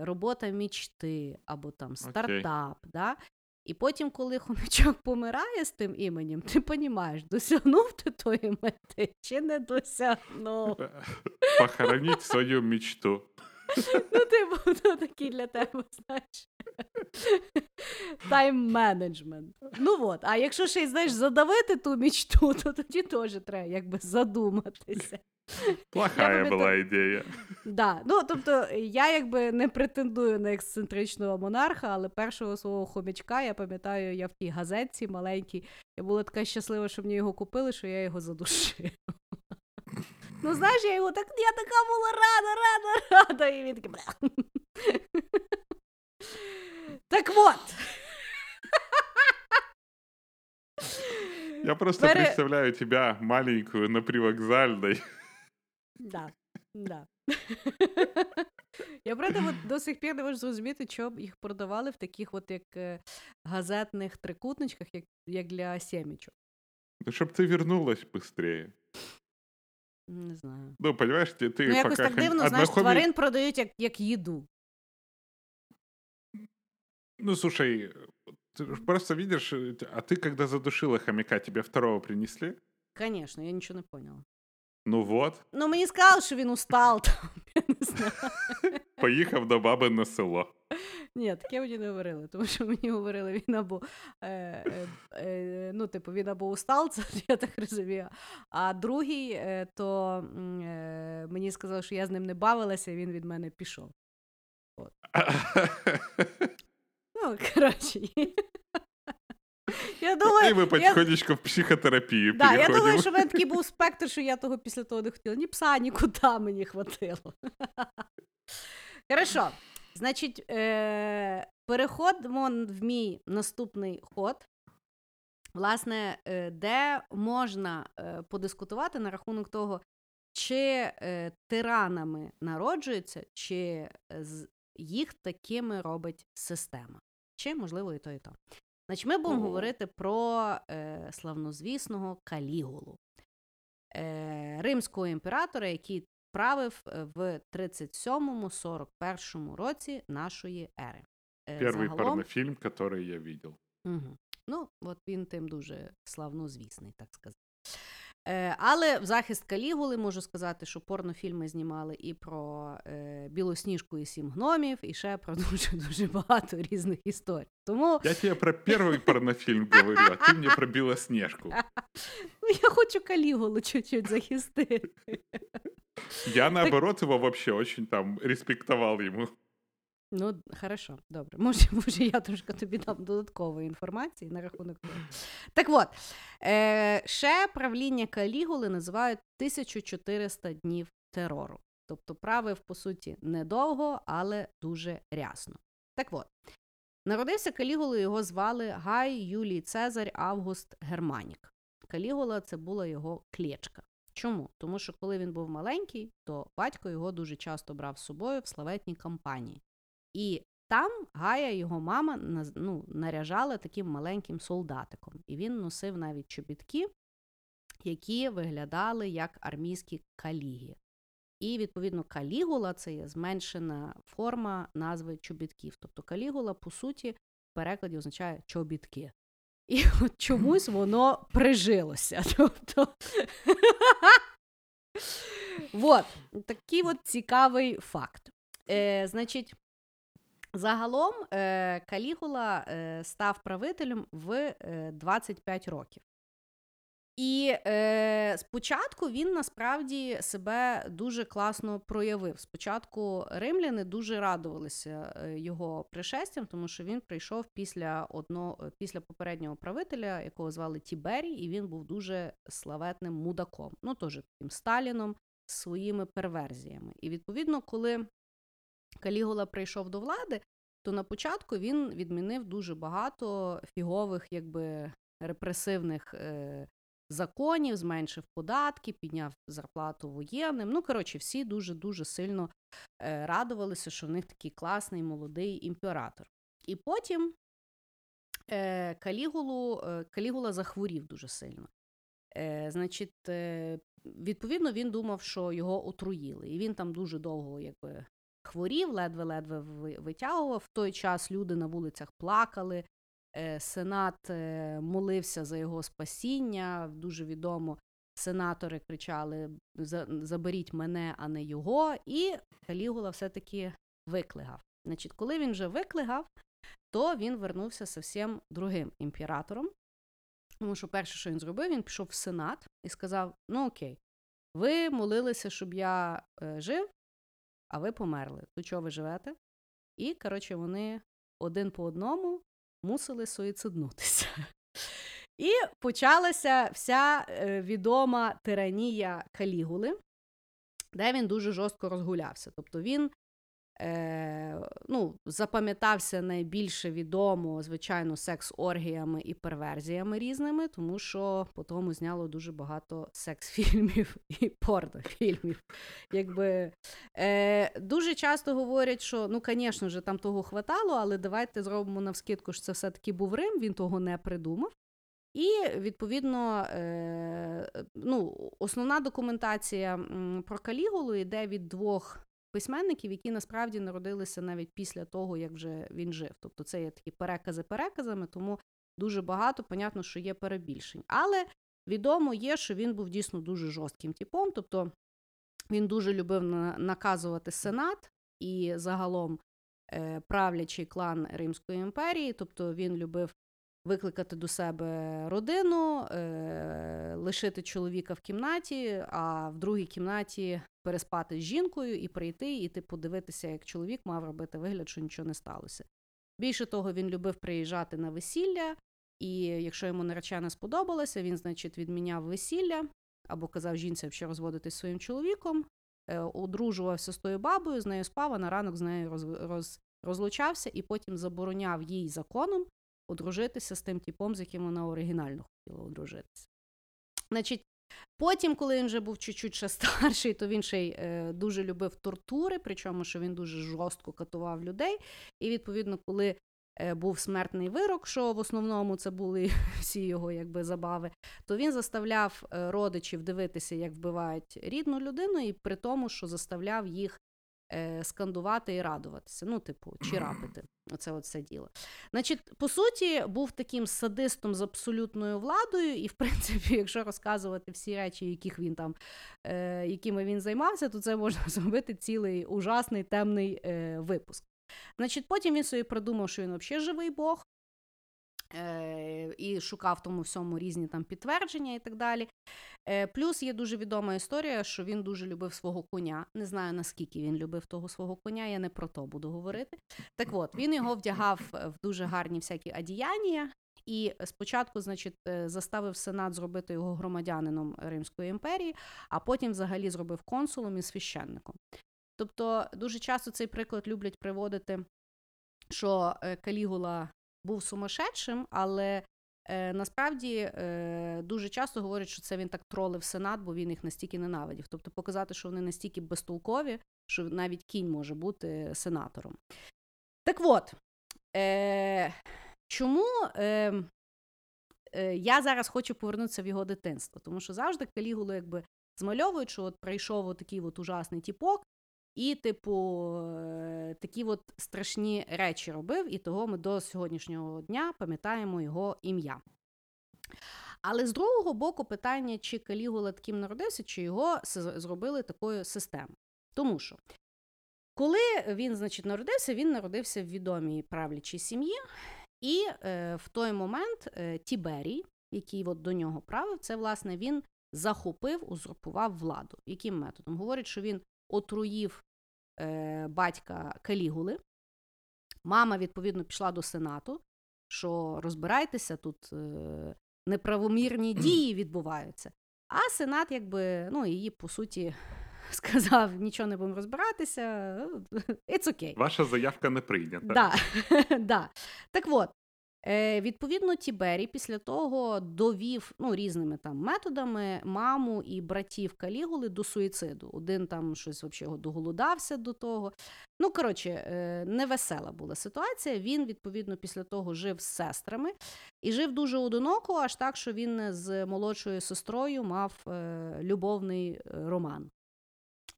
робота мічти, або там стартап. Да? І потім, коли хомячок помирає з тим іменем, ти розумієш, досягнув ти тої мети чи не досягнув. Похоронить свою мечту. Ну, типу, то такий для тебе, знаєш. Тайм-менеджмент. Ну от, а якщо ще й знаєш задавити ту мічту, то тоді теж треба якби задуматися. Плохая Я была идея. Да. Ну, тобто, я якби не претендую на ексцентричного монарха, але першого свого хомячка, я пам'ятаю, я в тій газетці маленькій, я була така щаслива, що мені його купили, що я його задушила. Ну, знаєш, я його так, я така була рада, рада, рада. І він такий. бля. Так от. Я просто Пере- представляю тебя маленькую на привокзальной. Да, да. Я правда от до сих пір не можу зрозуміти, чого б їх продавали в таких от як е, газетних трикутничках, як, як для сімічок. Да чтоб ты вернулась быстрее. Не знаю. Ну, понимаешь, ты, ты Ну, якось пока так хом- дивно, знаєш, однохомі- тварин продають як, як їду. Ну, слушай, ты ж просто видишь, э, т- а ты когда задушила хомяка, тебе второго принесли? Звісно, я нічого не поняла. Ну вот, Ну, мені сказали, що він устал там. Я не знаю. поїхав до баби на село. Ні, таке мені не говорили, тому що мені говорили, він або е, е, е, ну, типу, він або устал, це я так розумію. А другий, е, то е, мені сказали, що я з ним не бавилася, і він від мене пішов. Ну, коротше. Я думаю, І ми я, потихонечку в психотерапію да, я думаю, що в мене такий був спектр, що я того після того не хотіла. Ні пса, ні кота мені хватило. Хорошо. Значить, е, переходимо в мій наступний ход. Власне, е, де можна е, подискутувати на рахунок того, чи е, тиранами народжуються, чи з- їх такими робить система. Чи, можливо, і то, і то. Значить, ми будемо говорити про е, славнозвісного Калігулу, е, римського імператора, який правив е, в 37-41 році нашої ери. Е, Перший загалом- порнофільм, який я бачив. Угу. Ну, от він тим дуже славнозвісний, так сказати. Е, але в захист Калігули можу сказати, що порнофільми знімали і про е, Білосніжку і сім гномів, і ще про дуже дуже багато різних історій. Тому Я тебе про перший порнофільм говорю, а ти мені про Білосніжку. ну, я хочу Калігулу чуть-чуть захистити. Я, наоборот, его вообще очень там респектовал ему. Ну, хорошо, добре. Може, може, я трошки тобі дам додаткової інформації на рахунок. Так от, е, ще правління Калігули називають 1400 днів терору. Тобто правив, по суті, недовго, але дуже рясно. Так от, народився Калігула, його звали Гай Юлій Цезарь Август Германік. Калігула це була його клєчка. Чому? Тому що коли він був маленький, то батько його дуже часто брав з собою в славетні кампанії. І там Гая, його мама, ну, наряжала таким маленьким солдатиком. І він носив навіть чобітки, які виглядали як армійські каліги. І, відповідно, калігула це є зменшена форма назви чобітків. Тобто калігула, по суті, в перекладі означає чобітки. І от чомусь воно прижилося. Тобто... вот, такий от цікавий факт. Е, значить, загалом е, Калігула е, став правителем в е, 25 років. І е, спочатку він насправді себе дуже класно проявив. Спочатку римляни дуже радувалися е, його пришестям, тому що він прийшов після одного після попереднього правителя, якого звали Тіберій, і він був дуже славетним мудаком. Ну теж таким Сталіном своїми перверзіями. І відповідно, коли Калігула прийшов до влади, то на початку він відмінив дуже багато фігових, якби репресивних е, законів, зменшив податки, підняв зарплату воєнним. Ну, коротше, всі дуже-дуже сильно е, радувалися, що в них такий класний молодий імператор. І потім е, Калігулу, е, Калігула захворів дуже сильно. Е, значить, е, відповідно, він думав, що його отруїли. І він там дуже довго якби, хворів, ледве-ледве витягував. В той час люди на вулицях плакали. Е, Сенат е, молився за його спасіння. Дуже відомо, сенатори кричали: Заберіть мене, а не його. І Калігула все-таки виклигав. Значить, коли він вже виклигав, то він вернувся зовсім другим імператором. Тому що перше, що він зробив, він пішов в Сенат і сказав: Ну окей, ви молилися, щоб я е, жив, а ви померли. То чого ви живете? І, коротше, вони один по одному мусили суїциднутися. І почалася вся е, відома тиранія Калігули, де він дуже жорстко розгулявся. Тобто він е, ну, запам'ятався найбільше відомо, звичайно, секс-оргіями і перверзіями різними, тому що по тому зняло дуже багато секс-фільмів і порнофільмів. Якби, е, дуже часто говорять, що ну, звісно ж, там того хватало, але давайте зробимо навскидку, що це все-таки був Рим, він того не придумав. І відповідно, е, ну, основна документація про Калігулу йде від двох письменників, які насправді народилися навіть після того, як вже він жив. Тобто це є такі перекази переказами, тому дуже багато, понятно, що є перебільшень. Але відомо є, що він був дійсно дуже жорстким типом. Тобто він дуже любив наказувати сенат і загалом е, правлячий клан Римської імперії. Тобто він любив викликати до себе родину, е, лишити чоловіка в кімнаті, а в другій кімнаті переспати з жінкою і прийти, і типу дивитися, як чоловік мав робити вигляд, що нічого не сталося. Більше того, він любив приїжджати на весілля, і якщо йому наречена сподобалася, він, значить, відміняв весілля або казав жінці взагалі розводитись своїм чоловіком, е, одружувався з тою бабою, з нею спав, а на ранок з нею роз, роз, розлучався і потім забороняв їй законом одружитися з тим типом, з яким вона оригінально хотіла одружитися. Значить, потім, коли він вже був чуть-чуть ще старший, то він ще й е, дуже любив тортури, причому що він дуже жорстко катував людей. І відповідно, коли е, був смертний вирок, що в основному це були всі його якби забави, то він заставляв е, родичів дивитися, як вбивають рідну людину, і при тому, що заставляв їх скандувати і радуватися. Ну, типу, чи рапити. Оце все діло. Значить, по суті, був таким садистом з абсолютною владою, і, в принципі, якщо розказувати всі речі, яких він там, е, якими він займався, то це можна зробити цілий ужасний темний е, випуск. Значить, потім він собі придумав, що він взагалі живий Бог. Е, і шукав тому всьому різні там підтвердження і так далі. Е, плюс є дуже відома історія, що він дуже любив свого коня. Не знаю наскільки він любив того свого коня, я не про то буду говорити. Так от, він його вдягав в дуже гарні всякі одіяння, і спочатку, значить, е, заставив Сенат зробити його громадянином Римської імперії, а потім взагалі зробив консулом і священником. Тобто, дуже часто цей приклад люблять приводити, що Калігула був сумасшедшим, але е, насправді е, дуже часто говорять, що це він так тролив сенат, бо він їх настільки ненавидів. Тобто показати, що вони настільки безтолкові, що навіть кінь може бути сенатором. Так от, е, чому е, е, я зараз хочу повернутися в його дитинство? Тому що завжди Калігулу якби змальовують, що от прийшов такий от ужасний тіпок, і, типу, е, такі от страшні речі робив, і того ми до сьогоднішнього дня пам'ятаємо його ім'я. Але з другого боку, питання, чи Калігула таким народився, чи його зробили такою системою. Тому що, коли він, значить, народився, він народився в відомій правлячій сім'ї, і е, в той момент е, Тіберій, який от до нього правив, це, власне, він захопив, узурпував владу. Яким методом? Говорить, що він отруїв е, батька Калігули. Мама, відповідно, пішла до Сенату, що розбирайтеся, тут е, неправомірні дії відбуваються. А Сенат, якби, ну, її, по суті, сказав: нічого не будемо розбиратися, it's okay. Ваша заявка не прийнята. Да, да. Так от, е, відповідно, Тіберій після того довів ну, різними там методами маму і братів Калігули до суїциду. Один там щось взагалі доголодався до того. Ну, коротше, е, невесела була ситуація. Він, відповідно, після того жив з сестрами і жив дуже одиноко, аж так, що він з молодшою сестрою мав е, любовний е, роман.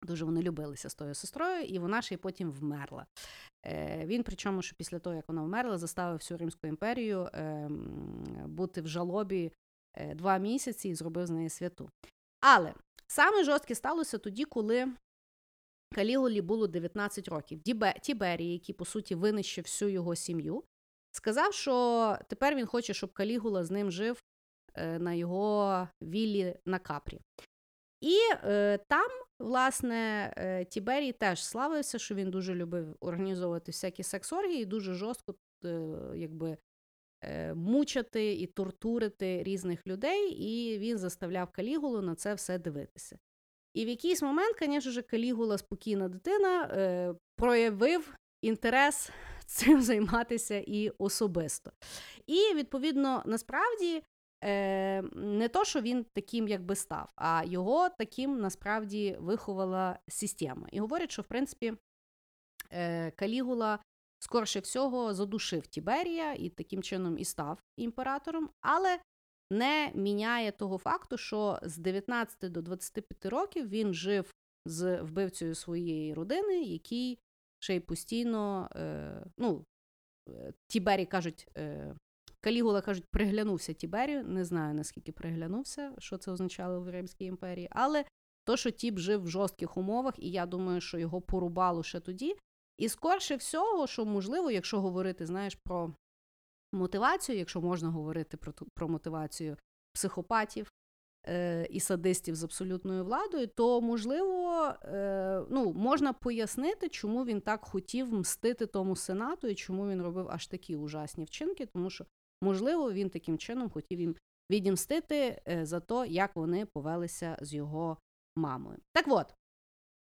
Дуже вони любилися з тою сестрою, і вона ще й потім вмерла. Е, Він, причому, що після того, як вона вмерла, заставив всю Римську імперію е, бути в жалобі е, два місяці і зробив з неї святу. Але саме жорстке сталося тоді, коли Калігулі було 19 років. Тіберій, який, по суті, винищив всю його сім'ю, сказав, що тепер він хоче, щоб Калігула з ним жив е, на його віллі на Капрі. І е, там, власне, е, Тіберій теж славився, що він дуже любив організовувати всякі секс-оргії і дуже жорстко е, якби, е, мучити і тортурити різних людей, і він заставляв Калігулу на це все дивитися. І в якийсь момент, звісно Калігула, спокійна дитина, проявив інтерес цим займатися і особисто. І, відповідно, насправді е, не то, що він таким якби став, а його таким насправді виховала система. І говорять, що в принципі е, Калігула скорше всього задушив Тіберія і таким чином і став імператором. Але не міняє того факту, що з 19 до 25 років він жив з вбивцею своєї родини, який ще й постійно, е, ну, е, Тібері кажуть, е, Калігула кажуть, приглянувся Тіберію. Не знаю наскільки приглянувся, що це означало в Римській імперії, але то, що Тіб жив в жорстких умовах, і я думаю, що його порубало ще тоді. І скорше всього, що можливо, якщо говорити, знаєш, про мотивацію, якщо можна говорити про про мотивацію психопатів е, і садистів з абсолютною владою, то можливо е, ну, можна пояснити, чому він так хотів мстити тому сенату і чому він робив аж такі ужасні вчинки, тому що, можливо, він таким чином хотів їм відімстити е, за те, як вони повелися з його мамою. Так от.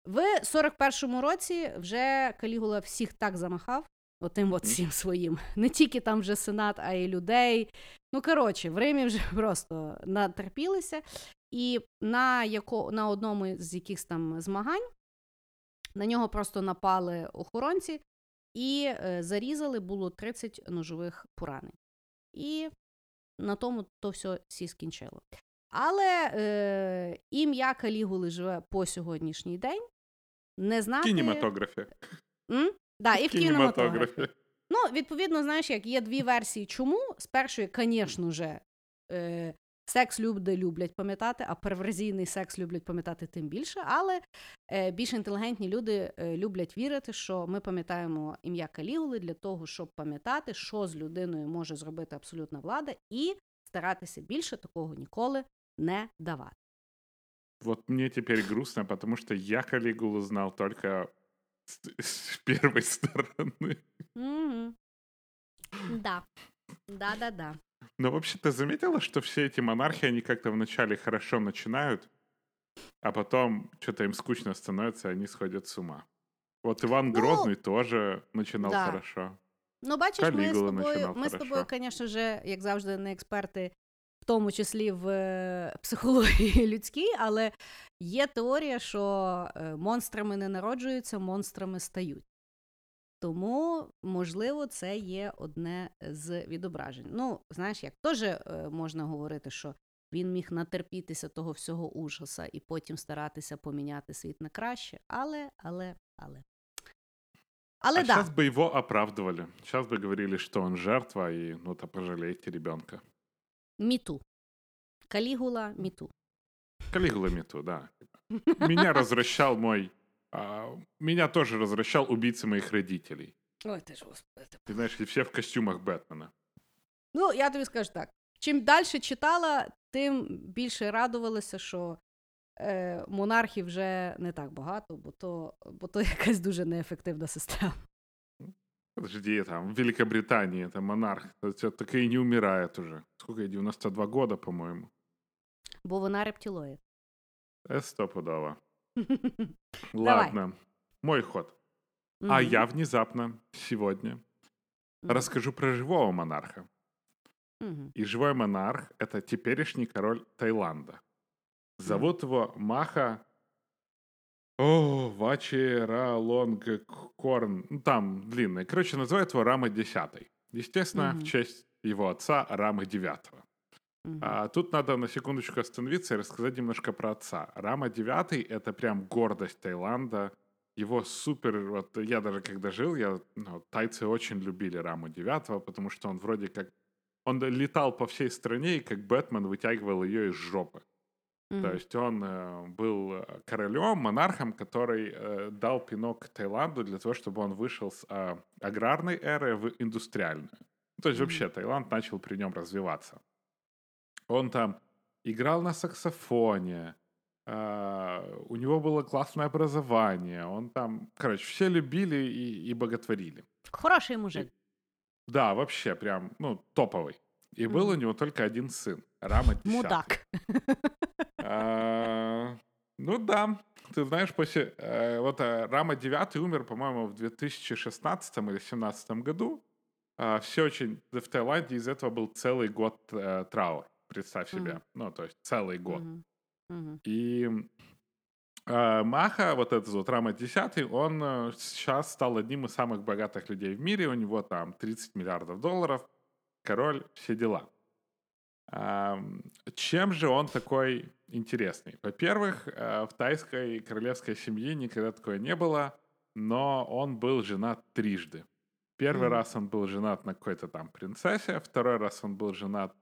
В 41-му році вже Калігула всіх так замахав, отим от всім своїм. Не тільки там вже сенат, а й людей. Ну, коротше, в Римі вже просто натерпілися. І на яко, на одному з якихось там змагань на нього просто напали охоронці і е, зарізали було 30 ножових поранень. І на тому то все всі скінчило. Але е, ім'я Калігули живе по сьогоднішній день. Не знати... Кінематографі. М? Да, і в кінематографі. Ну, відповідно, знаєш, як є дві версії. Чому? З першої, звісно е, секс люди люблять пам'ятати, а перверзійний секс люблять пам'ятати тим більше. Але е, більш інтелігентні люди е, люблять вірити, що ми пам'ятаємо ім'я Калігули для того, щоб пам'ятати, що з людиною може зробити абсолютна влада, і старатися більше такого ніколи не давати. Вот мне теперь грустно, потому что я Калигулу знал только с, с первой стороны. Угу. Да. Да-да-да. Но вообще ты заметила, что все эти монархии, они как-то вначале хорошо начинают, а потом что-то им скучно становится, и они сходят с ума. Вот Иван Ну, Грозный тоже начинал да. хорошо. Ну, бачиш, ми з Калігула тобою, починав ми з хорошо. тобою, звісно ж, як завжди, не експерти, в тому числі в е, психології людській, але є теорія, що е, монстрами не народжуються, монстрами стають. Тому, можливо, це є одне з відображень. Ну, знаєш, як теж е, можна говорити, що він міг натерпітися того всього ужаса і потім старатися поміняти світ на краще, але, але, але. Але а да. сейчас бы его оправдывали. Сейчас бы говорили, что он жертва, и ну-то пожалейте ребенка. Міту. Калігула Міту. Калигула Мету, да. Меня развращал мой... а, меня тоже развращал убийца моих родителей. Ой, ти ж господи. Ты знаешь, и все в костюмах Бэтмена. Ну, я тобі скажу так. Чим далі читала, тим більше радувалася, що е, монархів вже не так багато, бо то, бо то якась дуже неефективна система. Подожди, там, в Великобритании это монарх. Это так и не умирает уже. Сколько ей, 92 года, по-моему. Бо вона рептилоїд. Это стопудово. Ладно, мой ход. А я внезапно сегодня расскажу про живого монарха. И живой монарх — это теперешний король Таиланда. Зовут его Маха о, Вачера Лонг Корн. Ну, там длинный. Короче, называют его Рама 10. Естественно, mm-hmm. в честь его отца Рамы 9. А, тут надо на секундочку остановиться и рассказать немножко про отца. Рама 9 — это прям гордость Таиланда. Его супер... Вот я даже когда жил, я, ну, тайцы очень любили Раму 9, потому что он вроде как... Он летал по всей стране и как Бэтмен вытягивал ее из жопы. Mm-hmm. То есть он э, был э, королем, монархом, который э, дал пинок Таиланду для того, чтобы он вышел с э, аграрной эры в индустриальную. То есть mm-hmm. вообще Таиланд начал при нем развиваться. Он там играл на саксофоне, э, у него было классное образование, он там, короче, все любили и, и боготворили. Хороший мужик. Да, вообще прям, ну, топовый. И был у него только один сын, Рама X. Мудак. А, Ну да, ты знаешь, после... э, Вот э, Рама 9 умер, по-моему, в 2016 или 2017 году. А, Все очень... В Таиланде из этого был целый год э, траур, представь себе. Мгм. Ну, то есть целый год. Мгм. Мгм. И э, Маха, вот этот вот Рама 10, он сейчас стал одним из самых богатых людей в мире. У него там 30 миллиардов долларов. Король, все дела. Ам, Чем же он такой интересный? Во-первых, э, в тайской королевской семье никогда такое не было, но он был женат трижды. Первый Мгм. раз он был женат на какой-то там принцессе, второй раз он был женат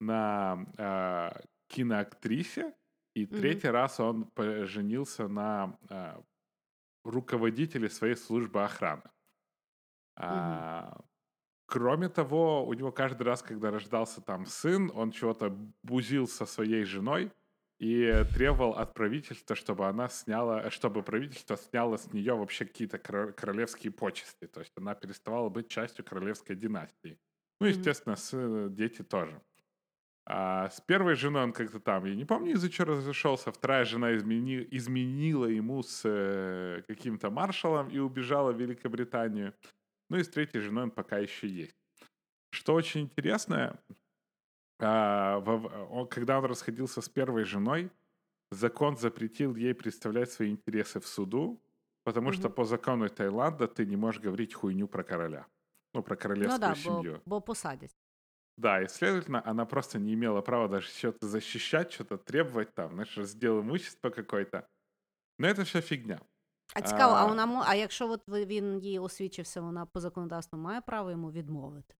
на э, киноактрисе, и Мгм. третий раз он по- женился на э, руководителе своей службы охраны. А, Кроме того, у него каждый раз, когда рождался там сын, он чего-то бузил со своей женой и требовал от правительства, чтобы она сняла, чтобы правительство сняло с нее вообще какие-то королевские почести. То есть она переставала быть частью королевской династии. Ну, естественно, сы- дети тоже. А с первой женой он как-то там, я не помню, из-за чего разошелся. Вторая жена измени- изменила ему с э, каким-то маршалом и убежала в Великобританию. Ну и с третьей женой он пока еще есть. Что очень интересно, а, во- он- когда он расходился с первой женой, закон запретил ей представлять свои интересы в суду, потому что Мгм. по закону Таиланда ты не можешь говорить хуйню про короля. Ну, про Ну королевскую да, бо, семью. бо посадять. Да, и, следовательно, она просто не имела права даже что-то защищать, что-то требовать там, знаешь, раздел имущества какой-то. Но это все фигня. А цікаво, а А. вона мо- а якщо от ви- він їй освічився, вона по законодавству має право йому відмовити?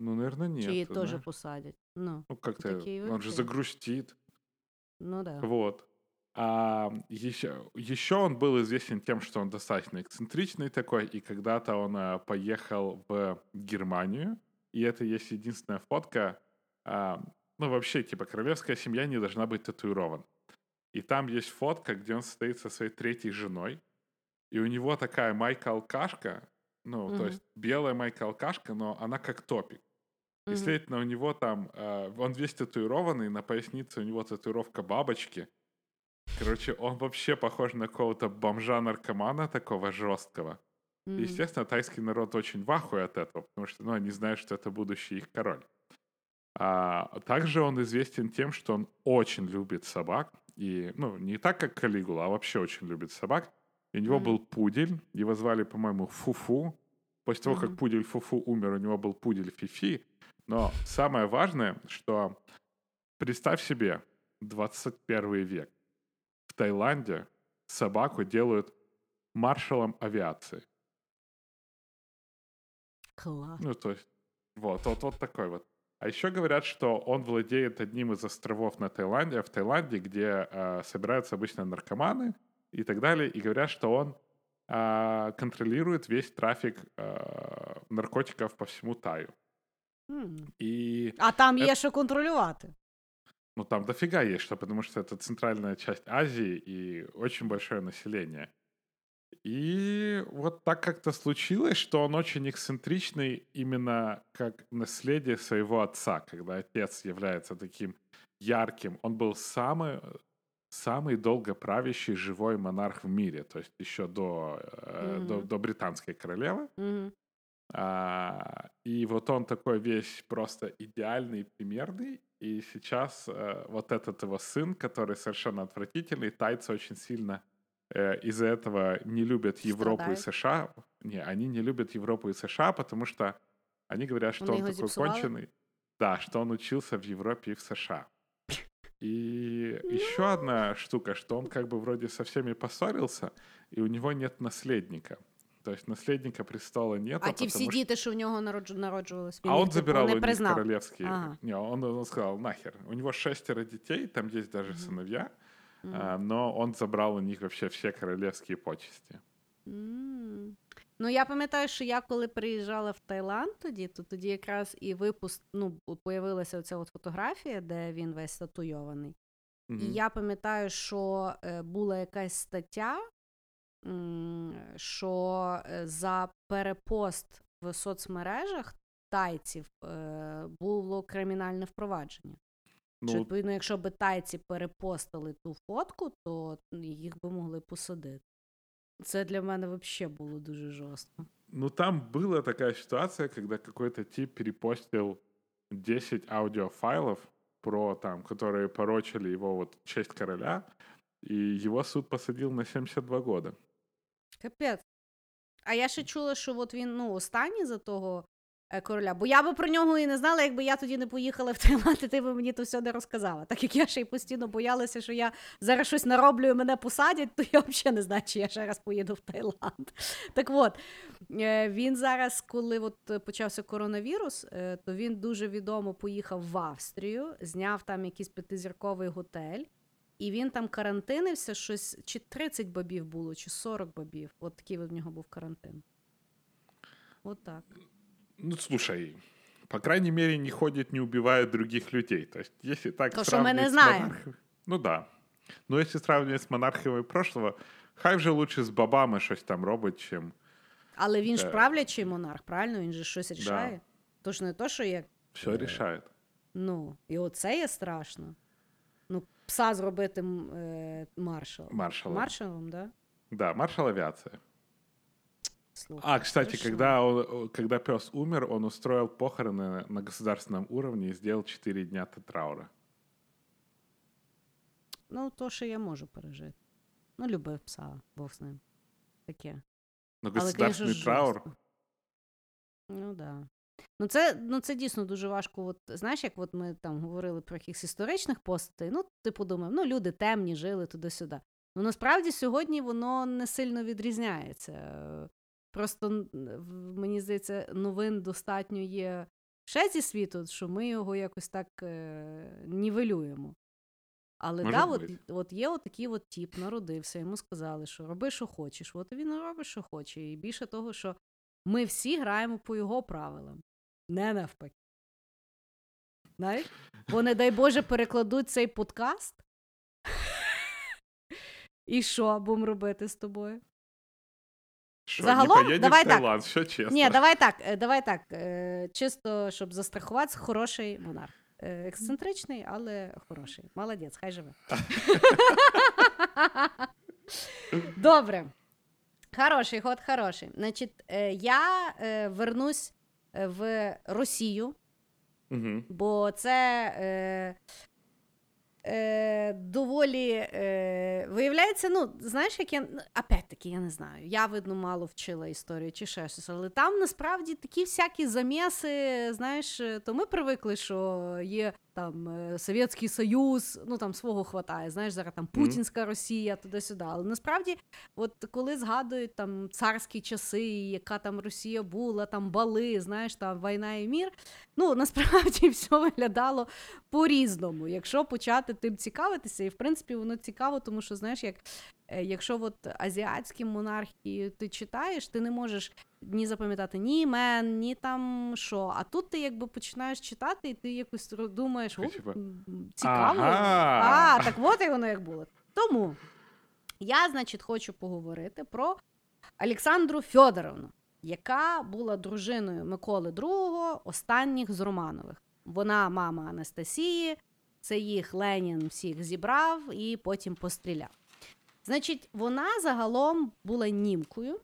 Ну, наверное, нет. Чи її ты теж знаешь. посадять? Ну, Ну, как-то такие он же выборы. загрустит. ну да. Вот. А еще, еще он был известен тем, что он достаточно эксцентричный такой, и когда-то он а, поехал в Германию, и это есть единственная фотка. а, ну, вообще, типа, королевская семья не должна быть татуирована. И там есть фотка, где он стоит со своей третьей женой, и у него такая майка-алкашка, ну, то Мгм. есть белая майка-алкашка, но она как топик. И, Мгм. следовательно, у него там, э, он весь татуированный, на пояснице у него татуировка бабочки. Короче, он вообще похож на какого-то бомжа-наркомана такого жесткого. Мгм. естественно, тайский народ очень в от этого, потому что, ну, они знают, что это будущий их король. А также он известен тем, что он очень любит собак. И, ну, не так, как Калигула, а вообще очень любит собак. И у него Мгм. был пудель, его звали, по-моему, Фуфу. После того, Мгм. как пудель Фуфу умер, у него был пудель Фифи. Но самое важное, что представь себе 21 век. В Таиланде собаку делают маршалом авиации. Клас. Ну, то есть, вот, вот, вот такой вот. А еще говорят, что он владеет одним из островов на Таиланде, в Таиланде, где э, собираются обычно наркоманы и так далее. И говорят, что он э, контролирует весь трафик э, наркотиков по всему Таю. М. И, А там Е- є що контролювати. ну, там дофига есть что, потому что это центральная часть Азии и очень большое население. И вот так как-то случилось, что он очень эксцентричный именно как наследие своего отца, когда отец является таким ярким. Он был самый, самый долго правящий живой монарх в мире, то есть еще до, э, до, до британской королевы. Мгм. А, и вот он такой весь просто идеальный, примерный. И сейчас э, вот этот его сын, который совершенно отвратительный, тайцы очень сильно из-за этого не любят Европу и Страдают. США. Не, они не любят Европу и США, потому что они говорят, что Вони он його такой зіпсували? конченый. Да, что он учился в Европе и в США. И еще одна штука, что он как бы вроде со всеми поссорился, и у него нет наследника. То есть наследника престола нет. А ті всі діти, що в нього народжу- народжувались, він А їх, он типу, забирал у не них признав. королевские. Ага. Не, он, он сказал, нахер. У него шестеро детей, там есть даже Мгм. сыновья, Мгм. А, но он забрал у них вообще все королевские почести. М. Ну, я пам'ятаю, що я коли приїжджала в Таїланд тоді, то тоді якраз і випуск, ну, появилася оця от фотографія, де він весь татуйований. І я пам'ятаю, що е, була якась стаття, що е, за перепост в соцмережах тайців е, було кримінальне впровадження. Ну, відповідно, якщо би тайці перепостили ту фотку, то їх би могли посадити. Це для мене взагалі було дуже жорстко. ну, там была такая ситуация, когда какой-то тип перепостил 10 аудиофайлов про там, которые порочили его вот честь короля, и его суд посадил на 72 года. Капець. А я ще чула, що от він ну, останній за того короля. Бо я би про нього і не знала, якби я тоді не поїхала в Таїланд, і ти би мені то все не розказала. Так як я ще й постійно боялася, що я зараз щось нароблю і мене посадять, то я взагалі не знаю, чи я ще раз поїду в Таїланд. Так от, е, він зараз, коли от почався коронавірус, е, то він дуже відомо поїхав в Австрію, зняв там якийсь п'ятизірковий готель. І він там карантинився, щось чи 30 бабів було, чи 40 бабів. От такий в нього був карантин. От так. Ну, слушай, по крайней мере, не ходит, не убивает других людей. То есть, если так То, что мы не знаем. монархами- Ну да. Но если сравнивать з монархами прошлого, хай вже лучше з бабами щось там робить, чим. Але він ж Е. правлячий монарх, правильно? Він же щось рішає. Тож не то, що як. Все рішає. Ну, і оце є страшно. Ну, пса зробити е, маршал. Маршалом. Маршалом, да? Да, маршал авиации. Слухай, А, кстати, хорошо. когда, он, когда пес умер, он устроил похороны на государственном уровне и сделал 4 дня траура. Ну, то, що я можу пережити. Ну, любив пса, Бог з ним. Таке. Но Але, государственный траур. жорстко. Ну да. Ну це, ну це дійсно дуже важко. От, знаєш, як от ми там говорили про якихось історичних постатей, ну, ти подумав, ну люди темні, жили туди-сюди. Ну насправді сьогодні воно не сильно відрізняється. Просто мені здається, новин достатньо є ще зі світу, що ми його якось так е, нівелюємо. Але Може да, от, от є отакий от тіп, народився, йому сказали, що роби, що хочеш. От він робить, що хоче. І більше того, що ми всі граємо по його правилам, не навпаки. Знаєш? Бо, не дай Боже, перекладуть цей подкаст. І що будемо робити з тобою? Шо, Загалом, не давай в так. Таиланд, все честно. Ні, давай так, е, давай так. е, Чисто, щоб застрахуватися, хороший монарх. Е, Ексцентричний, але хороший. Молодець, хай живе. Добре. Хороший ход, хороший. Значить, я вернусь в Росію, бо це е, доволі е, виявляється, ну, знаєш, як я ну, опять-таки, я не знаю. Я, видно, мало вчила історію чи ще щось, але там насправді такі всякі заміси, знаєш, е, то ми привикли, що є там е, Совєтський Союз, ну там свого хватає, знаєш, зараз там Путінська Росія, туди-сюди. Але насправді, от коли згадують там царські часи, яка там Росія була, там бали, знаєш, там війна і мір. Ну насправді все виглядало по-різному, якщо почати тим цікавитися, і в принципі воно цікаво, тому що знаєш, як е, якщо от азіатські монархії ти читаєш, ти не можеш ні запам'ятати ні імен, ні там що. А тут ти якби починаєш читати, і ти якось думаєш, о, цікаво. ага. А, так от і воно як було. Тому я, значить, хочу поговорити про Олександру Фьодоровну, яка була дружиною Миколи II, останніх з Романових. Вона мама Анастасії, це їх Ленін всіх зібрав і потім постріляв. Значить, вона загалом була німкою,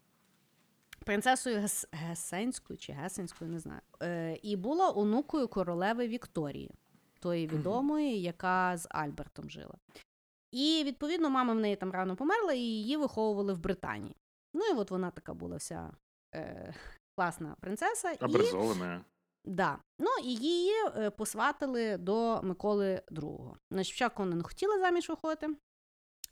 принцесою Гес- Гесенською чи Гесенською, не знаю. Е, і була онукою королеви Вікторії, тої відомої, яка з Альбертом жила. І відповідно мама в неї там рано померла, і її виховували в Британії. Ну і от вона така була вся е, класна принцеса. І, Образованная. да. Ну і її е, посватили до Миколи II. Значить, спочатку вона не хотіла заміж виходити,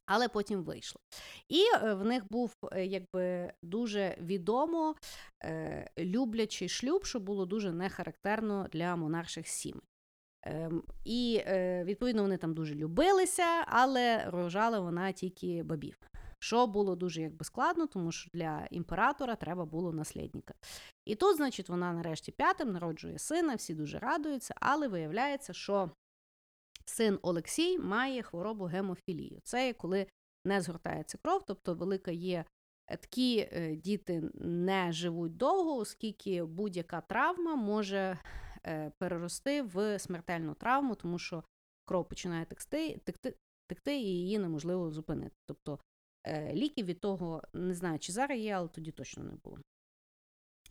але потім вийшла. І е, в них був е, якби дуже відомо е, люблячий шлюб, що було дуже нехарактерно для монарших сімей. Ем, і відповідно вони там дуже любилися, але рожала вона тільки бабів. Що було дуже якби складно, тому що для імператора треба було наслідника. І тут, значить, вона нарешті п'ятим народжує сина, всі дуже радуються, але виявляється, що син Олексій має хворобу гемофілію. Це коли не згортається кров, тобто велика є. е, Такі е, діти не живуть довго, оскільки будь-яка травма може е, перерости в смертельну травму, тому що кров починає текти, текти, текти і її неможливо зупинити. Тобто ліків від того не знаю, чи зараз є, але тоді точно не було.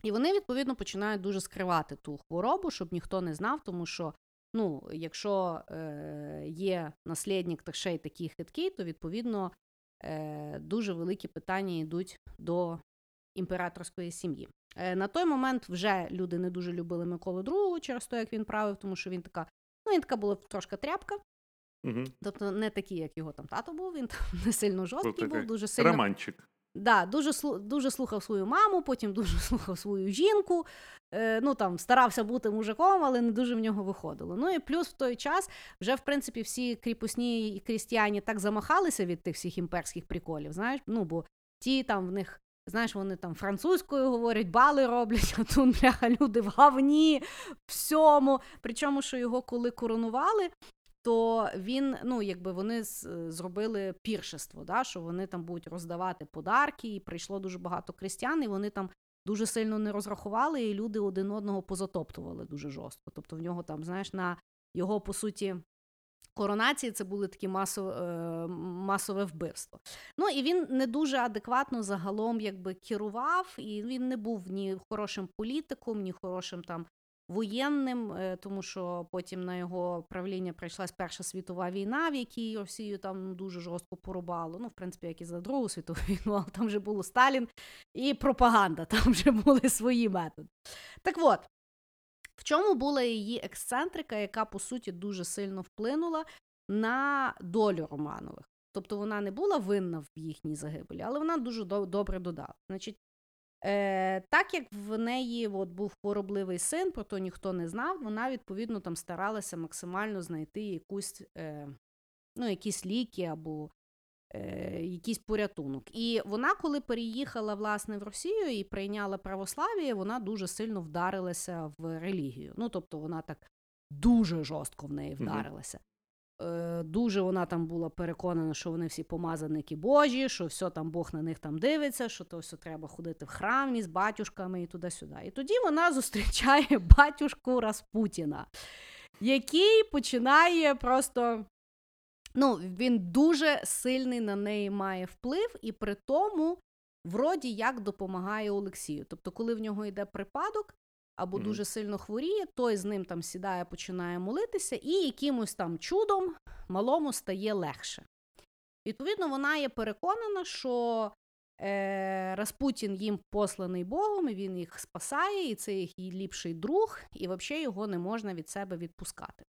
І вони, відповідно, починають дуже скривати ту хворобу, щоб ніхто не знав, тому що, ну, якщо е, є наслідник та ще й такий хиткий, то відповідно е, дуже великі питання йдуть до імператорської сім'ї. Е, На той момент вже люди не дуже любили Миколу II через те, як він правив, тому що він така, ну він така була трошки тряпка. Угу. Тобто не такий, як його там тато був, він там не сильно жорсткий був, такий дуже сильно Романчик. Да, дуже, дуже слухав свою маму, потім дуже слухав свою жінку. Е, ну там старався бути мужиком, але не дуже в нього виходило. Ну і плюс в той час вже в принципі всі кріпосні і крістіяні так замахалися від тих всіх імперських приколів. Знаєш, ну бо ті там в них. Знаєш, вони там французькою говорять, бали роблять, а тут бляха люди в гавні, всьому. Причому, що його коли коронували, то він, ну якби вони зробили піршество, да, що вони там будуть роздавати подарки, і прийшло дуже багато крістян, і вони там дуже сильно не розрахували, і люди один одного позатоптували дуже жорстко. Тобто в нього там, знаєш, на його по суті. Коронації це були такі масове, е, масове вбивство. Ну і він не дуже адекватно загалом якби керував, і він не був ні хорошим політиком, ні хорошим там воєнним, е, тому що потім на його правління прийшлась Перша світова війна, в якій Росію там дуже жорстко порубало. Ну, в принципі, як і за Другу світову війну, але там вже було Сталін і пропаганда, там вже були свої методи. Так от. В чому була її ексцентрика, яка по суті дуже сильно вплинула на долю Романових? Тобто вона не була винна в їхній загибелі, але вона дуже до- добре додала. Значить, е, так як в неї от, був хворобливий син, про то ніхто не знав, вона відповідно там старалася максимально знайти якусь, е, ну, якісь ліки або е, якийсь порятунок. І вона, коли переїхала власне в Росію і прийняла православ'я, вона дуже сильно вдарилася в релігію. Ну, тобто вона так дуже жорстко в неї вдарилася. Е, Дуже вона там була переконана, що вони всі помазаники Божі, що все там Бог на них там дивиться, що то все треба ходити в храмі з батюшками і туди-сюди. І тоді вона зустрічає батюшку Распутіна, який починає просто. Ну, він дуже сильний на неї має вплив, і при тому, вроді як допомагає Олексію. Тобто, коли в нього йде припадок або Мгм. дуже сильно хворіє, той з ним там сідає, починає молитися, і якимось там чудом малому стає легше. Відповідно, вона є переконана, що е, Распутін їм посланий Богом, і він їх спасає, і це їх ліпший друг, і взагалі його не можна від себе відпускати.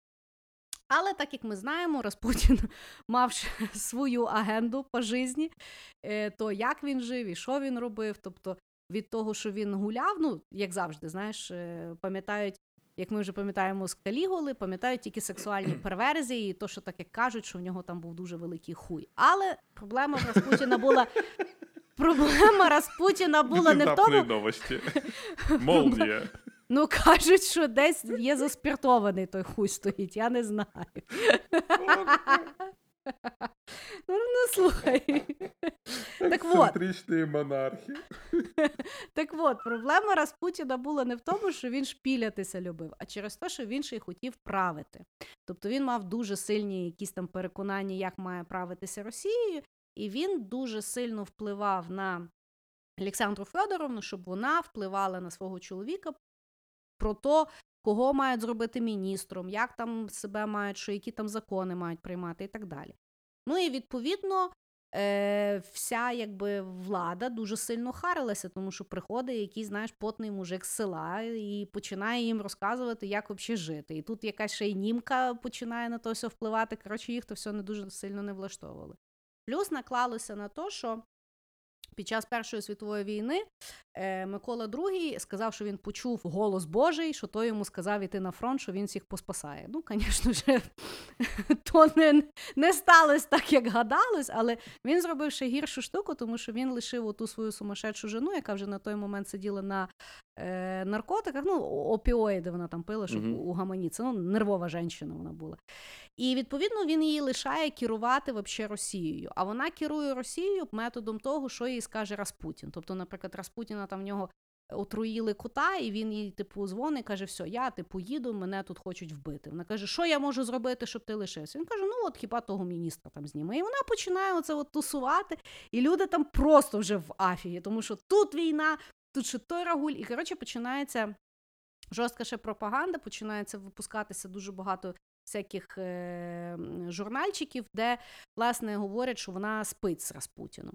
Але так як ми знаємо, Распутін мав свою агенду по житті, е, то як він жив і що він робив. Тобто від того, що він гуляв, ну як завжди, знаєш, е, пам'ятають. Як ми вже пам'ятаємо з Калігули, пам'ятають тільки сексуальні перверзії, і то, що так як кажуть, що в нього там був дуже великий хуй. Але проблема Распутіна була. Проблема Распутіна була не в тому, новости. Молния. ну кажуть, що десь є заспіртований той хуй стоїть, я не знаю. Ну, ну слухай. Так от, Эксцентричные монархи. так от, проблема Распутіна була не в тому, що він шпілятися любив, а через те, що він ще й хотів правити. Тобто він мав дуже сильні якісь там переконання, як має правитися Росією, і він дуже сильно впливав на Олександру Федоровну, щоб вона впливала на свого чоловіка про те, кого мають зробити міністром, як там себе мають, що які там закони мають приймати і так далі. Ну і відповідно. Е, вся якби влада дуже сильно харилася, тому що приходить якийсь, знаєш, потний мужик з села і починає їм розказувати, як взагалі жити. І тут якась ще й німка починає на то все впливати. Коротше, їх то все не дуже сильно не влаштовувало. Плюс наклалося на те, що під час Першої світової війни е, Микола II сказав, що він почув голос Божий, що той йому сказав іти на фронт, що він всіх поспасає. Ну, звісно ж, то не, не сталося так, як гадалось, але він зробив ще гіршу штуку, тому що він лишив оту свою сумасшедшу жену, яка вже на той момент сиділа на е, наркотиках, ну, опіоїди вона там пила, щоб Мгм. угаманіться. Ну, нервова жінка вона була. І відповідно він її лишає керувати вообще Росією. А вона керує Росією методом того, що їй скаже Распутін. Тобто, наприклад, Распутіна там в нього отруїли кота, і він їй типу дзвонить, каже: все, я типу їду, мене тут хочуть вбити. Вона каже, що я можу зробити, щоб ти лишився? Він каже: ну от хіба того міністра там зніме. І вона починає оце от тусувати, і люди там просто вже в афії, тому що тут війна, тут ще той рагуль, і коротше починається. Жорстка ще пропаганда, починається випускатися дуже багато всяких е, журнальчиків, де, власне, говорять, що вона спить з Распутіном.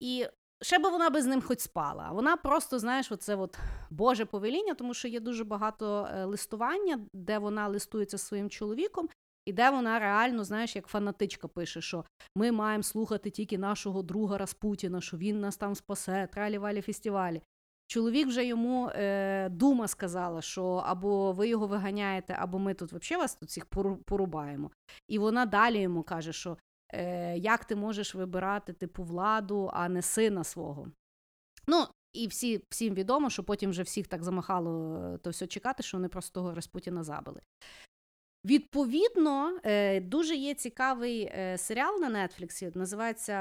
І ще би вона би з ним хоч спала. Вона просто, знаєш, оце от Боже повеління, тому що є дуже багато е, листування, де вона листується своїм чоловіком, і де вона реально, знаєш, як фанатичка пише, що ми маємо слухати тільки нашого друга Распутіна, що він нас там спасе, тралі-валі фестивалі. Чоловік вже йому е, дума сказала, що або ви його виганяєте, або ми тут взагалі вас тут всіх порубаємо. І вона далі йому каже, що е, як ти можеш вибирати типу владу, а не сина свого. Ну, і всі, всім відомо, що потім вже всіх так замахало е, то все чекати, що вони просто того Распутіна забили. Відповідно, е, дуже є цікавий е, серіал на Нетфліксі, називається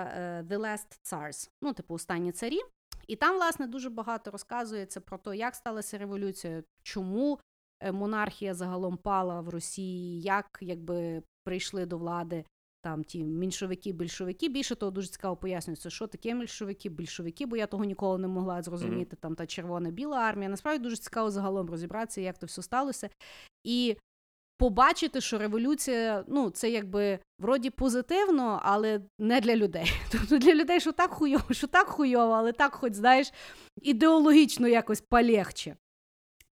The Last Tsars, ну, типу, останні царі. І там, власне, дуже багато розказується про те, як сталася революція, чому монархія загалом пала в Росії, як якби прийшли до влади там ті меншовики, більшовики. Більше того, дуже цікаво пояснюється, що таке меншовики, більшовики, бо я того ніколи не могла зрозуміти. Mm-hmm. Там та червона біла армія. Насправді дуже цікаво загалом розібратися, як то все сталося. І побачити, що революція, ну, це якби вроді позитивно, але не для людей. Тобто для людей, що так хуйово, що так хуйово, але так, хоч знаєш, ідеологічно якось полегче.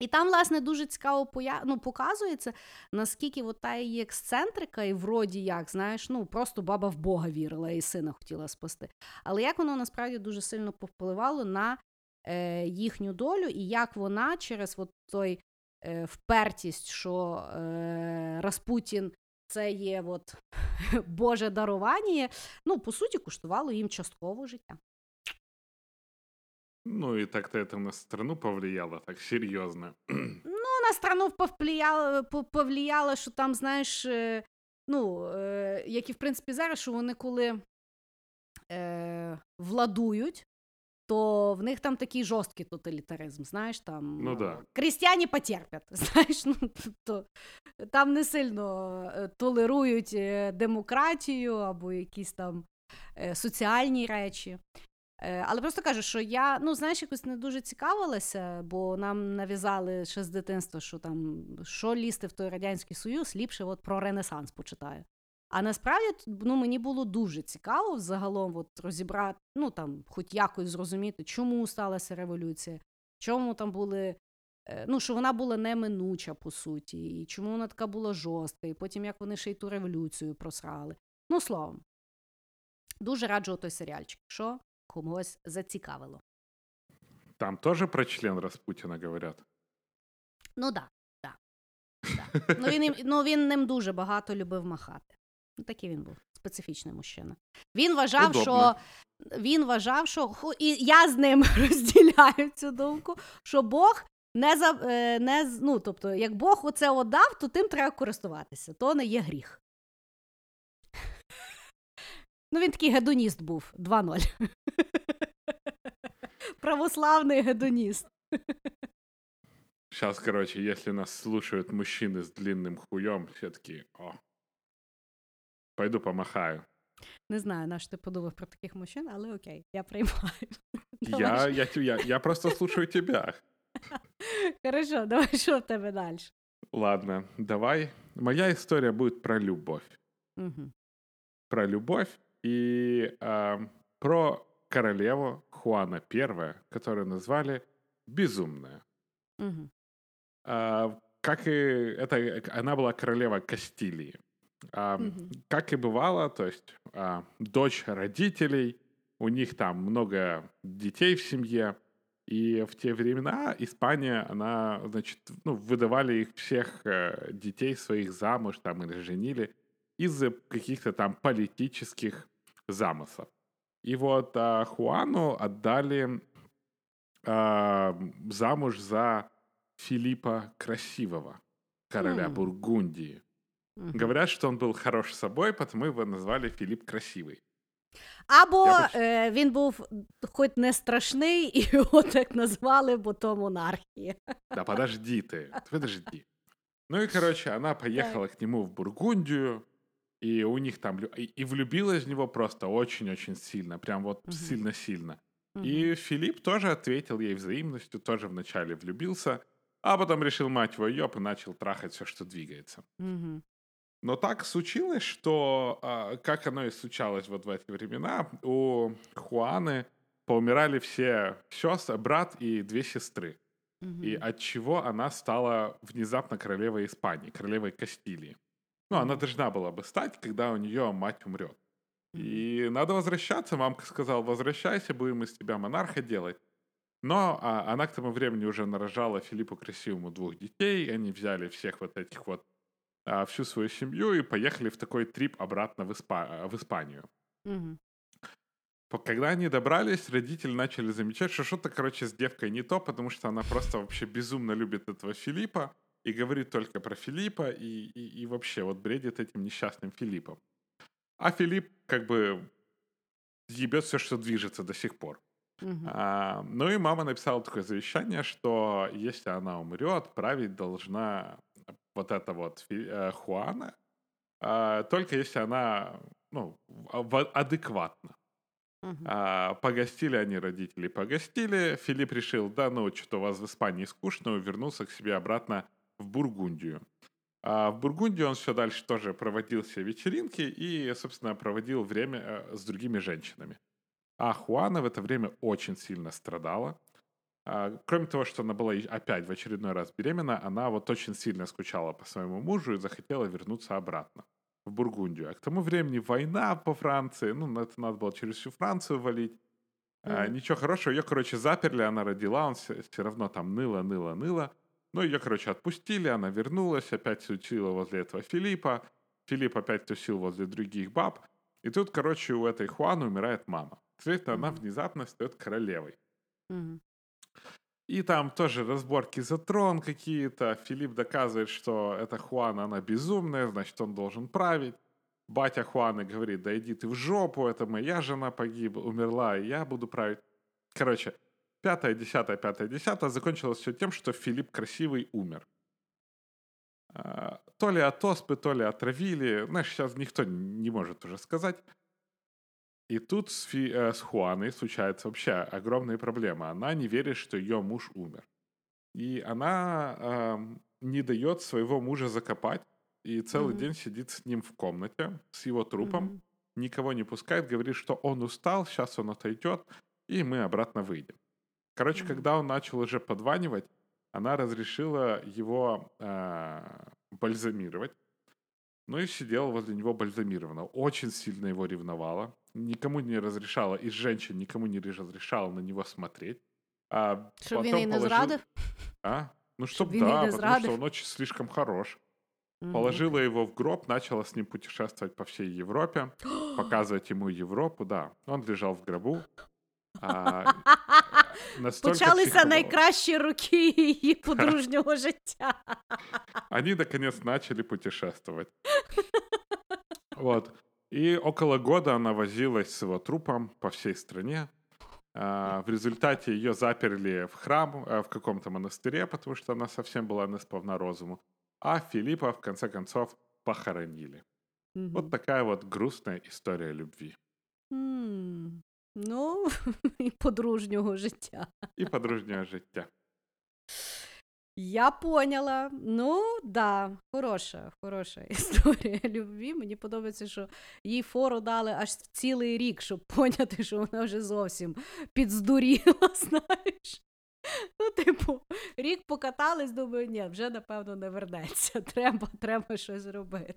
І там, власне, дуже цікаво поя... ну, показується, наскільки от та її ексцентрика, і вроді як, знаєш, ну просто баба в Бога вірила і сина хотіла спасти. Але як воно насправді дуже сильно повпливало на е, їхню долю, і як вона через от той е, впертість, що е, Распутін це є от, Боже дарування, ну, по суті, коштувало їм частково життя. Ну и так-то это на страну повлияло, так серьезно. Ну, на страну повлияло, повлияло, що там, знаєш, е, ну, е, як і в принципі зараз, що вони коли е, владують, то в них там такий жорсткий тоталітаризм, знаєш, там ну, да. крістяні потерпять, знаєш, ну, то, там не сильно е, толерують демократію або якісь там соціальні речі. Е, але просто кажу, що я ну знаєш, якось не дуже цікавилася, бо нам нав'язали ще з дитинства, що там що лізти в той радянський союз, ліпше от про Ренесанс почитаю. А насправді ну, мені було дуже цікаво загалом от, розібрати, ну там, хоч якось зрозуміти, чому сталася революція, чому там були. Е, ну, що вона була неминуча, по суті, і чому вона така була жорстка, і потім як вони ще й ту революцію просрали. Ну, словом, дуже раджу той серіальчик. Що комусь зацікавило. Там теж про член Распутіна говорять? Ну так. Да, да, Ну, він, ну, він ним дуже багато любив махати. Ну, Такий він був специфічний мужчина. Він вважав, Удобно. що він вважав, що і я з ним розділяю цю думку, що Бог не за е, не ну, тобто, як Бог оце отдав, то тим треба користуватися. То не є гріх. Ну, він такий гедоніст був 2-0. Православний гедоніст. Сейчас, короче, если нас слушают мужчины с длинным хуем, все таки о, пойду помахаю. Не знаю, на що ти подумав про таких мужчин, але окей, я приймаю. Я, я, я, я просто слушаю тебя. Хорошо, давай що в тебе далі? Ладно, давай. Моя история будет про любовь. Угу. Про любовь и э, про королеву Хуана I, которую назвали Безумная. Угу. Э, как и это, она была королева Кастилии. Э, угу. Как и бывало, то есть э, дочь родителей, у них там много детей в семье, и в те времена Испания, она, значит, ну, выдавали их всех э, детей своих замуж там или женили из-за каких-то там политических замыслов. И вот а, Хуану отдали а, замуж за Филиппа Красивого, короля mm. Бургундии. Mm-hmm. Говорят, что он был хорош собой, потому его назвали Філіп Красивий. Або е, він був хоч не страшний, і його так назвали, бо то монархія. Да подожди ты, подожди. Ну и, короче, она поехала к нему в Бургундию, и у них там... И влюбилась в него просто очень-очень сильно. Прям вот угу. сильно-сильно. Угу. И Филипп тоже ответил ей взаимностью, тоже вначале влюбился, а потом решил, мать его, ёб, и начал трахать все, что двигается. Угу. Но так случилось, что, а, как оно и случалось вот в эти времена, у Хуаны поумирали все сестры, брат и две сестры. Мгм. И от чего она стала внезапно королевой Испании, королевой Кастилии. Ну, она должна была бы стать, когда у нее мать умрет. И надо возвращаться. Мамка сказала, возвращайся, будем из тебя монарха делать. Но а, она к тому времени уже нарожала Филиппу Красивому двух детей. Они взяли всех вот этих вот, а, всю свою семью и поехали в такой трип обратно в, Испа- в Испанию. По- Когда они добрались, родители начали замечать, что что-то, короче, с девкой не то, потому что она просто вообще безумно любит этого Филиппа и говорит только про Филиппа и, и, и вообще вот бредит этим несчастным Филиппом. А Филипп как бы ебет все, что движется до сих пор. Мгм. А, ну и мама написала такое завещание, что если она умрет, править должна вот эта вот Фи- э, Хуана, а, только если она ну, адекватна. Мгм. А, погостили они, родители погостили. Филипп решил, да ну, что-то у вас в Испании скучно, вернулся к себе обратно в Бургундию. А в Бургундии он все дальше тоже проводил все вечеринки и, собственно, проводил время э, с другими женщинами. А Хуана в это время очень сильно страдала. А, кроме того, что она была опять в очередной раз беременна, она вот очень сильно скучала по своему мужу и захотела вернуться обратно в Бургундию. А к тому времени война по Франции, ну, это надо было через всю Францию валить. А, Мгм. ничего хорошего, ее, короче, заперли, она родила, он все, равно там ныла, ныла, ныла. Ну, ее, короче, отпустили, она вернулась, опять тусила возле этого Филиппа. Филипп опять тусил возле других баб. И тут, короче, у этой Хуаны умирает мама. Соответственно, она Мгм. внезапно стает королевой. Мгм. И там тоже разборки за трон какие-то. Филипп доказывает, что эта Хуана, она безумная, значит, он должен править. Батя Хуаны говорит, да иди ты в жопу, это моя жена погибла, умерла, и я буду править. Короче, пятое, десятое, пятое, десятое закончилось все тем, что Филипп Красивый умер. А, То ли от оспы, то ли отравили. Знаешь, сейчас никто не может уже сказать. И тут с, Фи- э, с Хуаной случается вообще огромная проблема. Она не верит, что ее муж умер. И она эм, не дает своего мужа закопать. И целый Мгм. день сидит с ним в комнате, с его трупом. Мгм. Никого не пускает, говорит, что он устал, сейчас он отойдет, и мы обратно выйдем. Короче, Мгм. когда он начал уже подванивать, она разрешила его э, бальзамировать. Ну и сидела возле него бальзамированного. Очень сильно его ревновала. Никому не разрешала, из женщин никому не разрешала на него смотреть. А Щоб він потом їй не положил- зрадив? А? Ну, Чтоб чтоб він їй да, не потому зрадив. что он очень слишком хорош. Мгм. Положила его в гроб, начала с ним путешествовать по всей Европе, показывать ему Европу, да. Он лежал в гробу. А, настолько Почалися психовал. найкращі роки її подружнього життя. Они, наконец, начали путешествовать. Вот. И около года она возилась с его трупом по всей стране. А, В результате ее заперли в храм, э, в каком-то монастыре, потому что она совсем была не сповна розуму. А Филиппа, в конце концов, похоронили. Мгм. Вот такая вот грустная история любви М, Ну, і подружнього життя. и подружнее життя. Я поняла. Ну, да, хороша, хороша історія любві. Мені подобається, що їй фору дали аж цілий рік, щоб поняти, що вона вже зовсім підздуріла, знаєш. Ну, типу, рік покатались, думаю, ні, вже напевно не вернеться. Треба, треба щось робити.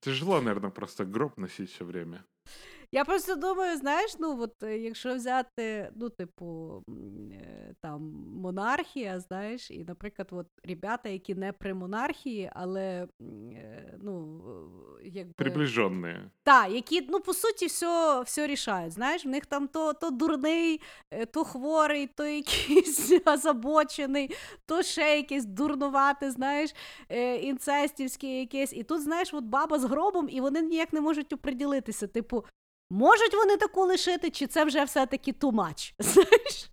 Тяжело, наверное, просто гроб носить все время. Я просто думаю, знаєш, ну от е, якщо взяти, ну, типу, е, там монархія, знаєш, і, наприклад, от ребята, які не при монархії, але е, ну, якби... Приближенные. Так, які, ну, по суті, все, все рішають. Знаєш, в них там то, то дурний, то хворий, то якийсь озабочений, то ще якесь дурнувате, знаєш, інцестівське якесь. І тут, знаєш, от баба з гробом, і вони ніяк не можуть оприділитися. Типу, можуть вони таку лишити, чи це вже все-таки too much? Знаєш?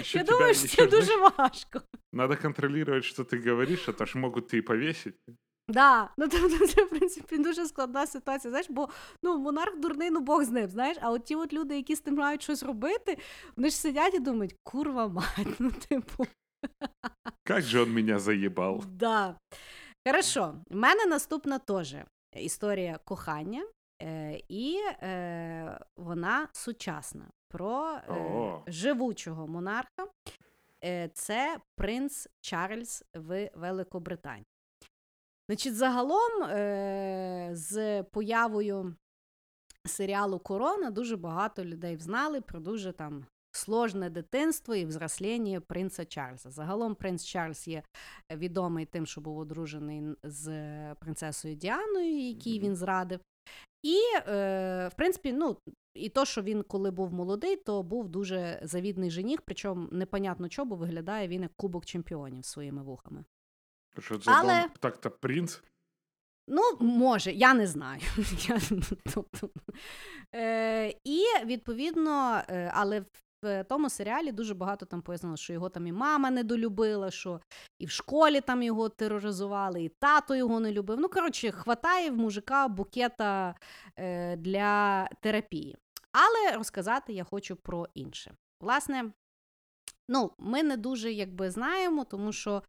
Еще Я тебя- думаю, що еще, це дуже важко. Надо контролировать, что ты говоришь, а то ж могут и повесить. Да, ну тобто це в принципі дуже складна ситуація. Знаєш, бо ну монарх дурний, ну Бог з ним. Знаєш, а от ті от люди, які з тим мають щось робити, вони ж сидять і думають, курва мать, ну типу, Как же он меня заебал. да. Хорошо, в мене наступна теж історія кохання. Е, І е, вона сучасна про е, живучого монарха. Е, Це принц Чарльз в Великобританії. Значить, загалом, е, з появою серіалу Корона дуже багато людей взнали про дуже там сложне дитинство і взросління принца Чарльза. Загалом принц Чарльз є відомий тим, що був одружений з принцесою Діаною, якій він зрадив. І, е, в принципі, ну, і то, що він, коли був молодий, то був дуже завідний жених, причому непонятно чого, бо виглядає він як кубок чемпіонів своїми вухами. Що це Але- вам так та принц? Ну, може, я не знаю. Я, тобто, е, і відповідно, е, але в тому серіалі дуже багато там пояснено, що його там і мама недолюбила, що і в школі там його тероризували, і тато його не любив. Ну, коротше, хватає в мужика букета е, для терапії. Але розказати я хочу про інше. Власне, ну, ми не дуже якби знаємо, тому що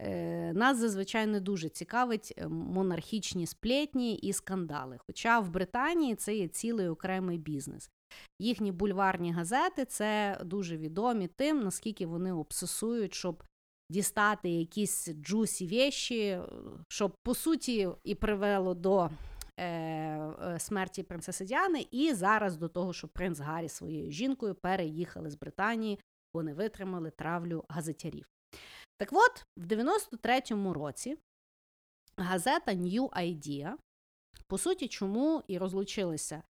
Е, Нас зазвичай не дуже цікавить е, монархічні сплетні і скандали. Хоча в Британії це є цілий окремий бізнес. Їхні бульварні газети це дуже відомі тим, наскільки вони обсесують, щоб дістати якісь джусі вещі, щоб по суті і привело до е, е, смерті принцеси Діани, і зараз до того, що принц Гаррі своєю жінкою переїхали з Британії, бо не витримали травлю газетярів. Так от, в 93-му році газета New Idea, по суті, чому і розлучилися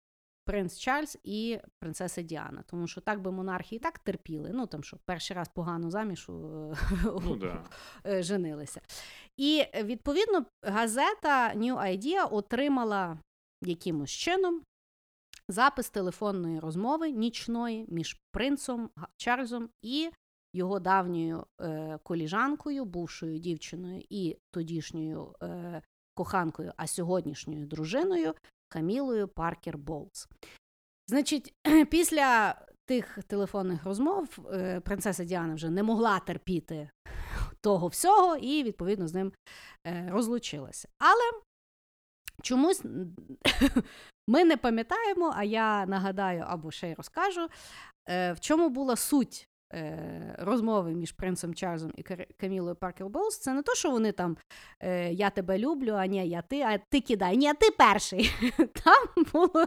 принц Чарльз і принцеса Діана. Тому що так би монархи і так терпіли. Ну там що перший раз погано заміж Ну да. е, женилися. І е, відповідно газета New Idea отримала якимось чином запис телефонної розмови нічної між принцом Чарльзом і його давньою е, коліжанкою, бувшою дівчиною і тодішньою е, коханкою, а сьогоднішньою дружиною Камілою Паркер Боулс. Значить, після тих телефонних розмов е, принцеса Діана вже не могла терпіти того всього і, відповідно, з ним е, розлучилася. Але чомусь ми не пам'ятаємо, а я нагадаю або ще й розкажу, е, в чому була суть розмови між принцем Чарльзом і Камілою Паркер Боулс. Це не то, що вони там е, я тебе люблю, а ні, я ти, а ти кидай, ні, ти перший. Там було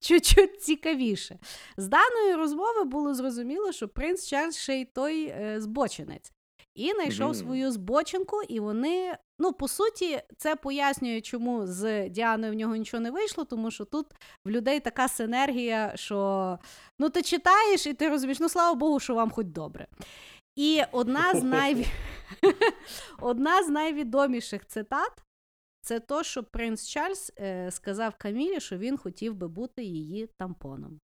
чуть-чуть цікавіше. З даної розмови було зрозуміло, що принц Чарльз ще й той е, збочинець. І знайшов свою збочинку, і вони, ну, по суті, це пояснює, чому з Діаною в нього нічого не вийшло, тому що тут в людей така синергія, що ну ти читаєш і ти розумієш, ну слава Богу, що вам хоч добре. І одна з, най... одна з найвідоміших цитат це то, що принц Чарльз е, сказав Камілі, що він хотів би бути її тампоном.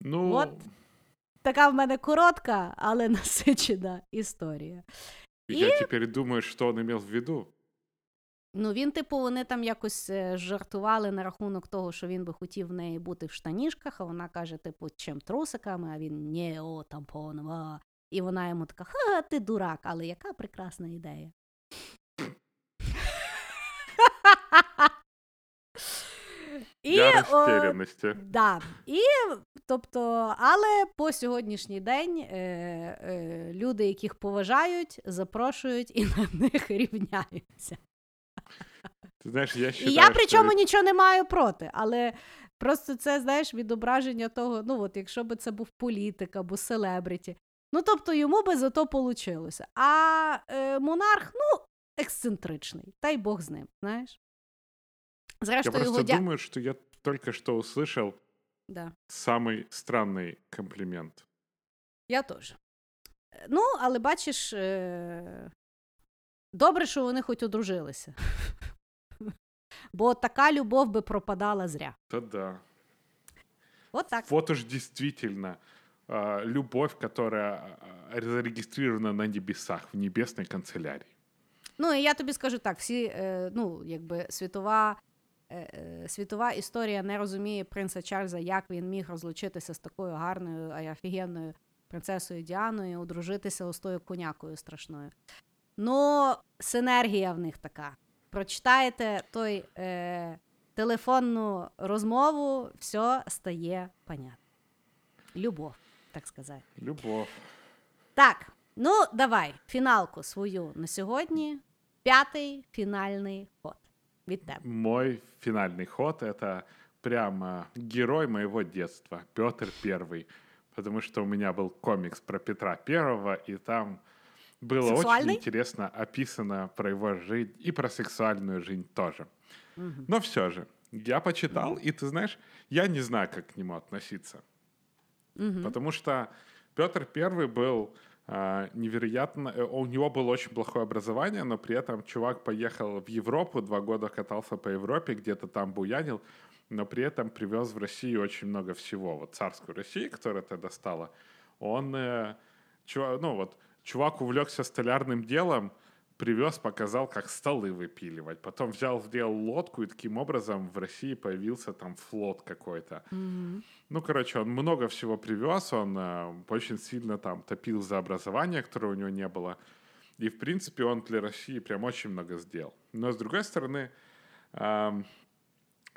Ну, От. Така в мене коротка, але насичена історія. я теперь думаю, что он имел в виду. Ну, він, типу, вони там якось е, жартували на рахунок того, що він би хотів в неї бути в штанішках, а вона каже, типу, чим трусиками, а він ні, о, тампоном, а. І вона йому така, ха, ти дурак, але яка прекрасна ідея. І, Я о. Да. І, тобто, але по сьогоднішній день е, е, люди, яких поважають, запрошують і на них рівняються. Ты знаешь, я считаю, І я что причому нічого не маю проти, але просто це, знаєш, відображення того, ну от якщо би це був політик або селебриті. Ну, тобто йому би зато получилося. А е, монарх, ну, ексцентричний, та й Бог з ним, знаєш. Я Зрештою, просто його дя... думаю, что я только что услышал да. самый странный комплимент. Я теж. Е, Ну, але бачиш, е... добре, що вони хоч одружилися. Бо така любов би пропадала зря. Да-да. От так. Вот уж действительно а, любовь, которая а, зарегистрирована на небесах, в небесной канцелярии. Ну, і я тобі скажу так: всі, е, ну, якби світова, е, е, світова історія не розуміє принца Чарльза, як він міг розлучитися з такою гарною, а офігенною принцесою Діаною, одружитися ось тою конякою страшною. Ну, синергія в них така. Прочитаєте той е, телефонну розмову, все стає понятно. Любов, так сказати. Любовь. Так, ну давай, фіналку свою на сьогодні. П'ятий фінальний ход. Від тебе. Мой финальный ход — это прямо герой моего детства, Петр Первый. Потому что у меня был комикс про Петра Первого, и там было очень интересно описано про его жизнь и про сексуальную жизнь тоже. Мгм. Но все же, я почитал, и ты знаешь, я не знаю, как к нему относиться. Мгм. Потому что Петр Первый был невероятно... э, У него было очень плохое образование, но при этом чувак поехал в Европу, два года катался по Европе, где-то там буянил, но при этом привез в Россию очень много всего. Вот царскую Россию, которая тогда стала, он... э, чува- ну вот, чувак увлекся столярным делом, привез, показал, как столы выпиливать. Потом взял, сделал лодку, и таким образом в России появился там флот какой-то. Мгм. Ну, короче, он много всего привез, он э, очень сильно там топил за образование, которого у него не было. И, в принципе, он для России прям очень много сделал. Но, с другой стороны, ам,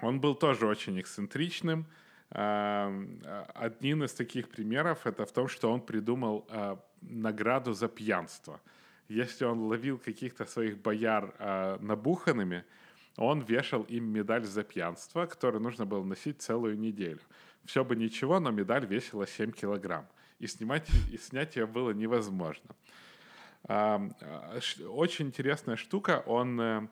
он был тоже очень эксцентричным. Ам, а, Один из таких примеров это в том, что он придумал а, награду за пьянство. Если он ловил каких-то своих бояр а, набуханными, он вешал им медаль за пьянство, которую нужно было носить целую неделю. Все бы ничего, но медаль весила 7 килограмм. И, снимать, и снять ее было невозможно. А, ш- Очень интересная штука. Он, э,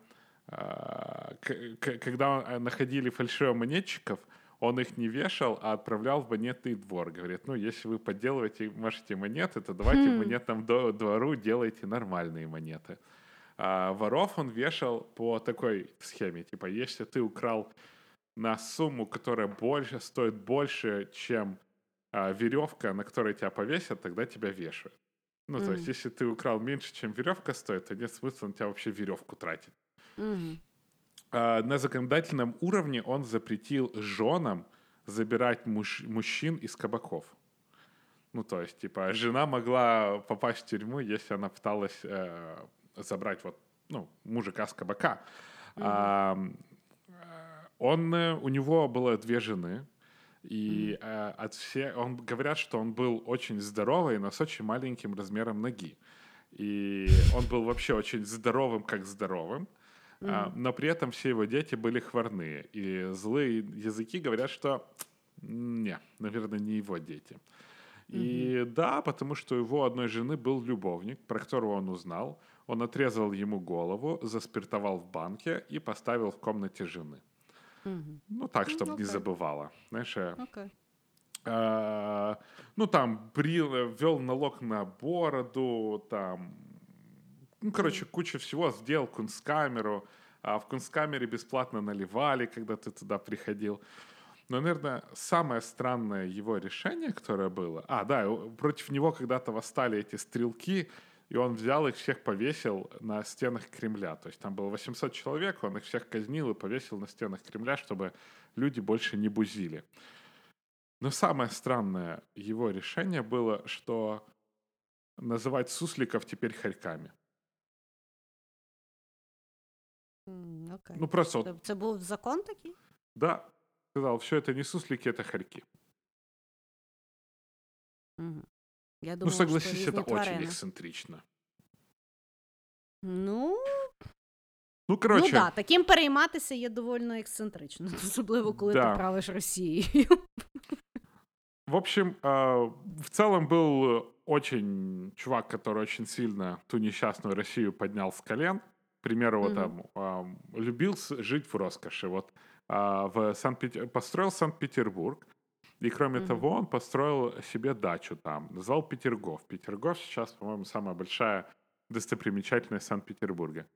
а, когда э, находили фальшивомонетчиков, он их не вешал, а отправлял в монетный двор. Говорит, ну, если вы подделываете, можете монеты, то давайте в Хм. монетном до- двору делайте нормальные монеты. А воров он вешал по такой схеме. Типа, если ты украл на сумму, которая больше, стоит больше, чем а, веревка, на которой тебя повесят, тогда тебя вешают. Ну, то есть, если ты украл меньше, чем веревка стоит, то нет смысла на тебя вообще веревку тратить. Мгм. А, на законодательном уровне он запретил женам забирать муж- мужчин из кабаков. Ну, то есть, типа, жена могла попасть в тюрьму, если она пыталась э, забрать вот, ну, мужика с кабака. А, м, э, он, э, у него было две жены, и э, от все, он говорят, что он был очень здоровый, но с очень маленьким размером ноги. И он был вообще очень здоровым, как здоровым. А, но при этом все его дети были хворные. И злые языки говорят, что не, наверное, не его дети. И да, потому что у его одной жены был любовник, про которого он узнал. Он отрезал ему голову, заспиртовал в банке и поставил в комнате жены. Мгм. Ну, так, Ну, чтобы не окей. забывала. Знаешь, э, Окей. а, ну, там, брил, ввел налог на бороду, там, ну, короче, куча всего, сделал кунсткамеру, а в кунсткамере бесплатно наливали, когда ты туда приходил. Но, наверное, самое странное его решение, которое было... А, да, против него когда-то восстали эти стрелки, и он взял их всех повесил на стенах Кремля. То есть там было 800 человек, он их всех казнил и повесил на стенах Кремля, чтобы люди больше не бузили. Но самое странное его решение было, что называть сусликов теперь хорьками. М, Окей. Ну просто вот, Це, це був закон такий? да, сказал, все это не суслики, это хорьки. Мгм. Я Ну думала, согласись, що это різні очень тварини. эксцентрично. Ну, Ну, короче, ну да, таким перейматися є доволі ексцентрично, особливо коли Да. ти правиш Росією. в общем, э, в целом был э, очень чувак, который очень сильно ту несчастную Россию поднял с колен. К примеру, вот Мгм. там любил жить в роскоши. Вот а, в Санкт построил Санкт-Петербург. И кроме Мгм. того, он построил себе дачу там, назвал Петергоф. Петергоф сейчас, по-моему, самая большая достопримечательность Санкт-Петербурга.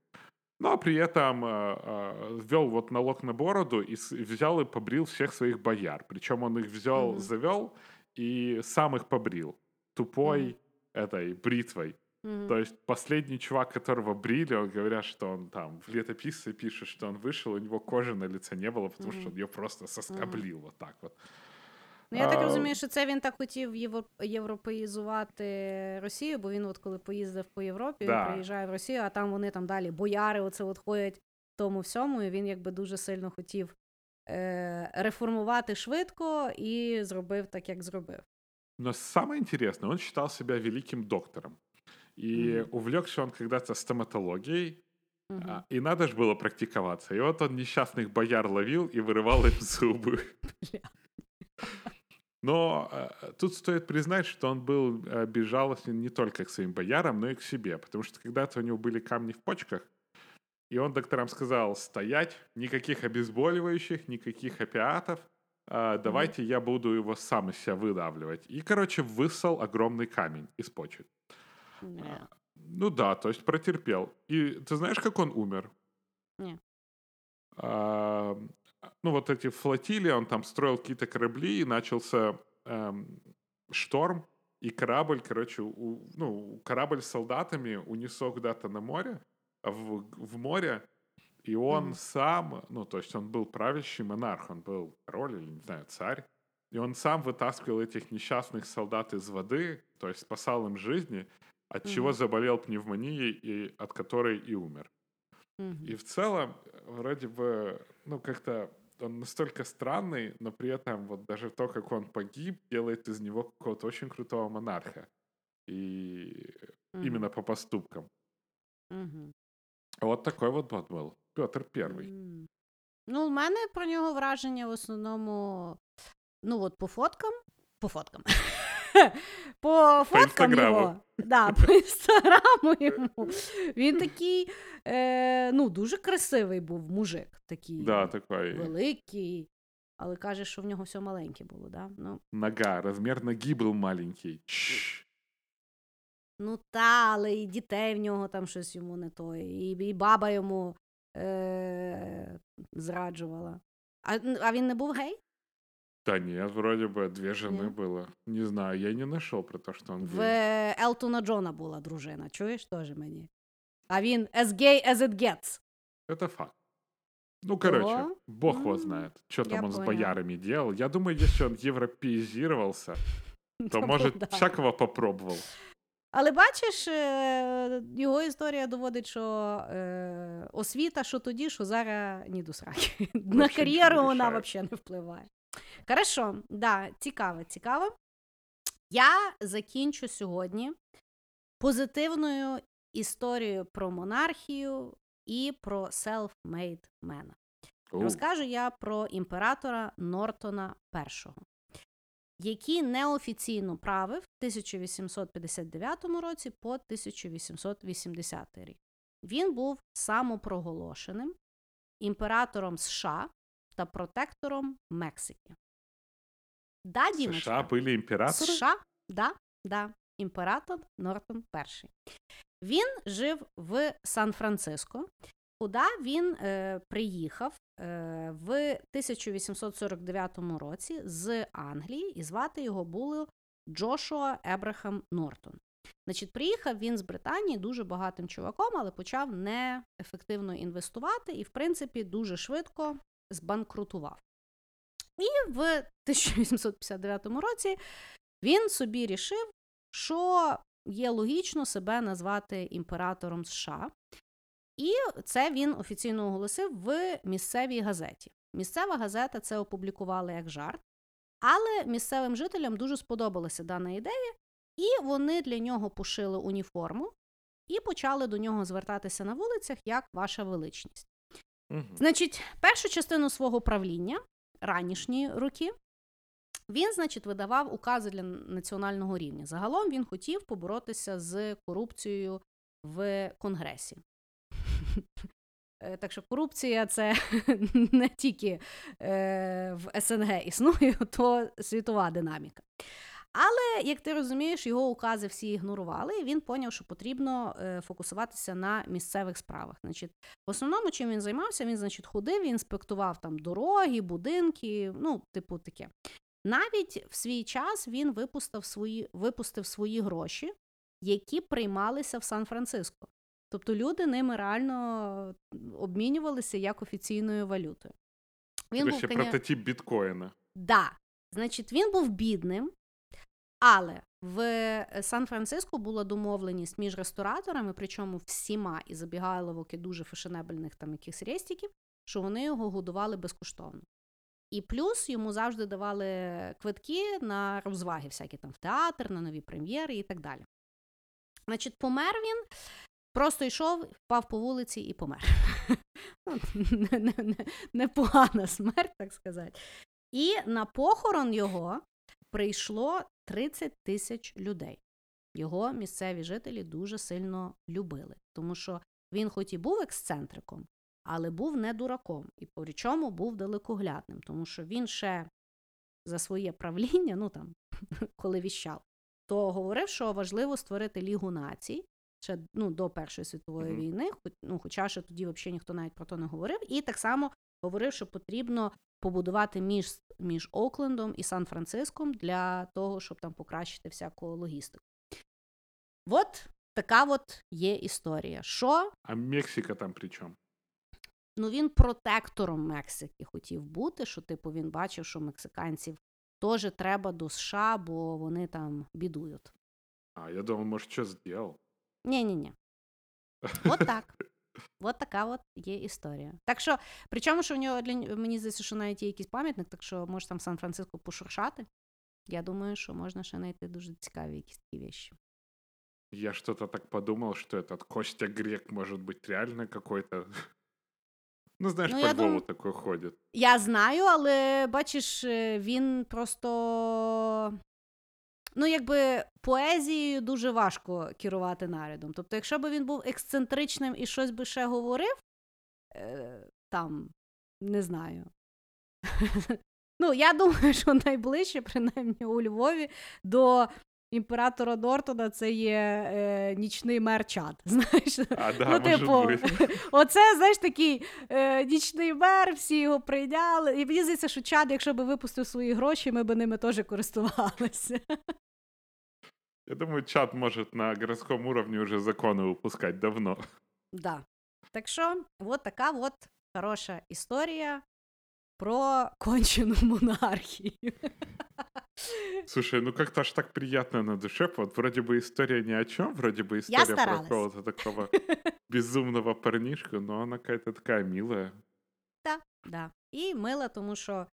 Но при этом э, э, ввел вот налог на бороду и с- взял и побрил всех своих бояр. Причем он их взял, Мгм. завел и сам их побрил тупой этой бритвой. Мгм. То есть последний чувак, которого брили, он говорят, что он там в летописце пишет, что он вышел, у него кожи на лице не было, потому что Мгм. он ее просто соскоблил вот так вот. Ну, я так розумію, що це він так хотів євро- європеїзувати Росію, бо він, от коли поїздив по Європі, Да. він приїжджає в Росію, а там вони там далі бояри, оце от ходять в тому всьому, і він якби дуже сильно хотів е- реформувати швидко і зробив так, як зробив. Но самое интересное, он считал себя великим доктором. И увлекся он когда-то стоматологией, а, и надо же было практиковаться. И вот он несчастных бояр ловил и вырывал им зубы. Но э, тут стоит признать, что он был э, безжалостен не только к своим боярам, но и к себе. Потому что когда-то у него были камни в почках, и он докторам сказал, стоять, никаких обезболивающих, никаких опиатов, а, давайте я буду его сам из себя выдавливать. И, короче, высал огромный камень из почек. Бля. Ну да, то есть протерпел. И ты знаешь, как он умер? Не. А, ну, вот эти флотилии, он там строил какие-то корабли, и начался эм, шторм, и корабль, короче, у- ну, корабль с солдатами унесло куда-то на море, а в, в море, и он Мгм. сам, ну, то есть он был правящий монарх, он был король или, не знаю, царь, и он сам вытаскивал этих несчастных солдат из воды, то есть спасал им жизни, от чего заболел пневмонией, и от которой и умер. И в целом, вроде бы, ну, как-то он настолько странный, но при этом вот даже то, как он погиб, делает из него какого-то очень крутого монарха. И Мгм. именно по поступкам. Мгм. Вот такой вот бот был. Петр Первый. Ну, у мене про нього враження в основному, ну, от по фоткам. По фоткам. По фоткам його. Да, по інстаграму йому. Він такий, е, ну, дуже красивий був мужик. Такий Да, такой. великий. Але каже, що в нього все маленьке було, да? Ну, Нога, размер ноги был маленький. Чш. ну та, але і дітей в нього там щось йому не то, і, і баба йому е, зраджувала. А, а він не був гей? Да нет, вроде бы две жены Не? было. Не знаю, я не нашел про то, что он В гей. Елтона Джона була дружина, чуєш теж мені. А він as gay as it gets. Это факт. Ну, короче, О, бог его м, знает, что я там он с поняла. боярами делал. Я думаю, если он европеизировался, то, может, да. всякого попробовал. Але бачиш, е, його історія доводить, що е, освіта, що тоді, що зараз ні до сраки. На нічого не кар'єру вона рішає. взагалі не впливає. Хорошо, да, цікаво, цікаво. Я закінчу сьогодні позитивною історією про монархію і про self-made man. У, Розкажу я про імператора Нортона І, який неофіційно правив в 1859 році по 1880 рік. Він був самопроголошеним імператором США та протектором Мексики. Да, США Дімочка? были императоры? США, да, да, імператор Нортон І. Він жив в Сан-Франциско, куди він е, приїхав е, в 1849 році з Англії, і звати його було Джошуа Ебрахам Нортон. Значить, приїхав він з Британії дуже багатим чуваком, але почав неефективно інвестувати і, в принципі, дуже швидко збанкрутував. І в 1859 році він собі рішив, що є логічно себе назвати імператором США. І це він офіційно оголосив в місцевій газеті. Місцева газета це опублікувала як жарт, але місцевим жителям дуже сподобалася дана ідея, і вони для нього пошили уніформу і почали до нього звертатися на вулицях як ваша величність. Значить, першу частину свого правління, ранішні роки, він, значить, видавав укази для національного рівня. Загалом він хотів поборотися з корупцією в Конгресі. Е, Так що корупція це не тільки е, в СНГ існує, то світова динаміка. Але, як ти розумієш, його укази всі ігнорували, і він поняв, що потрібно е, фокусуватися на місцевих справах. Значить, в основному, чим він займався, він, значить, ходив, інспектував там дороги, будинки, ну, типу таке. Навіть в свій час він випустив свої, випустив свої гроші, які приймалися в Сан-Франциско. Тобто люди ними реально обмінювалися як офіційною валютою. Він був, Короче, коня... прототип биткоина. Да. Значить, він був бідним, але в е, Сан-Франциско була домовленість між рестораторами, причому всіма і забігайловок і дуже фешенебельних там якихось рестиків, що вони його годували безкоштовно. І плюс йому завжди давали квитки на розваги, всякі там в театр, на нові прем'єри і так далі. Значить, помер він, просто йшов, впав по вулиці і помер. Ну, непогана смерть, так сказати. І на похорон його прийшло 30 тисяч людей. Його місцеві жителі дуже сильно любили, тому що він, хоч і був ексцентриком, але був не дураком і причому був далекоглядним, тому що він ще за своє правління, ну там, коли віщав, то говорив, що важливо створити Лігу націй ще ну, до Першої світової mm-hmm. війни, ну, хоча ще тоді взагалі ніхто навіть про то не говорив, і так само говорив, що потрібно побудувати між між Оклендом і Сан-Франциском для того, щоб там покращити всяку логістику. От така от є історія. Що? А Мексика там при чому? Ну він протектором Мексики хотів бути, що, типу, він бачив, що мексиканців теж треба до США, бо вони там бідують. А, я думав, може, що зробив. Ні-ні-ні. От так. От така от є історія. Так що, причому, що в нього для мені здається, що навіть є якийсь пам'ятник, так що може там Сан-Франциско пошуршати. Я думаю, що можна ще знайти дуже цікаві якісь такі вещи. Я что-то так подумал, что этот Костя Грек может быть реально какой-то. Ну, знаєш, ну, по Львову дум... такой ходить. Я знаю, але бачиш, він просто ну, якби поезією дуже важко керувати нарядом. Тобто, якщо б він був ексцентричним і щось би ще говорив, е, там, не знаю. Ну, я думаю, що найближче, принаймні у Львові, до імператора Нортона це є е, нічний мер чат. Знаєш? А, да, ну, типу, Оце, знаєш, такий е, нічний мер, всі його прийняли. І мені здається, що чат, якщо би випустив свої гроші, ми б ними теж користувалися. Я думаю, чат может на городском уровне уже законы выпускать давно. Да. Так що, от така от хороша історія про кончену монархію. Слушай, ну как-то аж так приятно на душе. Вот вроде бы история ни о чем, вроде бы история про какого-то такого безумного парнишку, но она какая-то такая милая. Да, да. І мила, тому що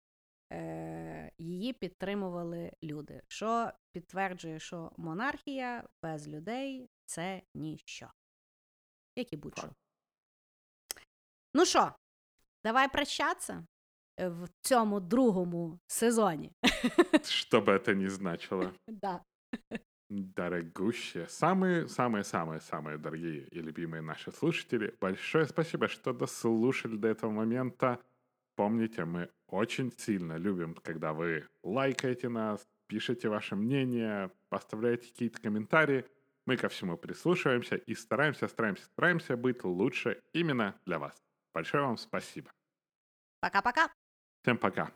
е, її підтримували люди, що підтверджує, що монархія без людей це ніщо. Як і будь-що. Ну що, давай прощатися в цьому другому сезоні. Что бы это ни значило. Да. Дорогущие, самые-самые-самые-самые дорогие и любимые наши слушатели, большое спасибо, что дослушали до этого момента. Помните, мы очень сильно любим, когда вы лайкаете нас, пишите ваше мнение, поставляете какие-то комментарии. Мы ко всему прислушиваемся и стараемся, стараемся, стараемся быть лучше именно для вас. Большое вам спасибо. Пока-пока. Всем пока.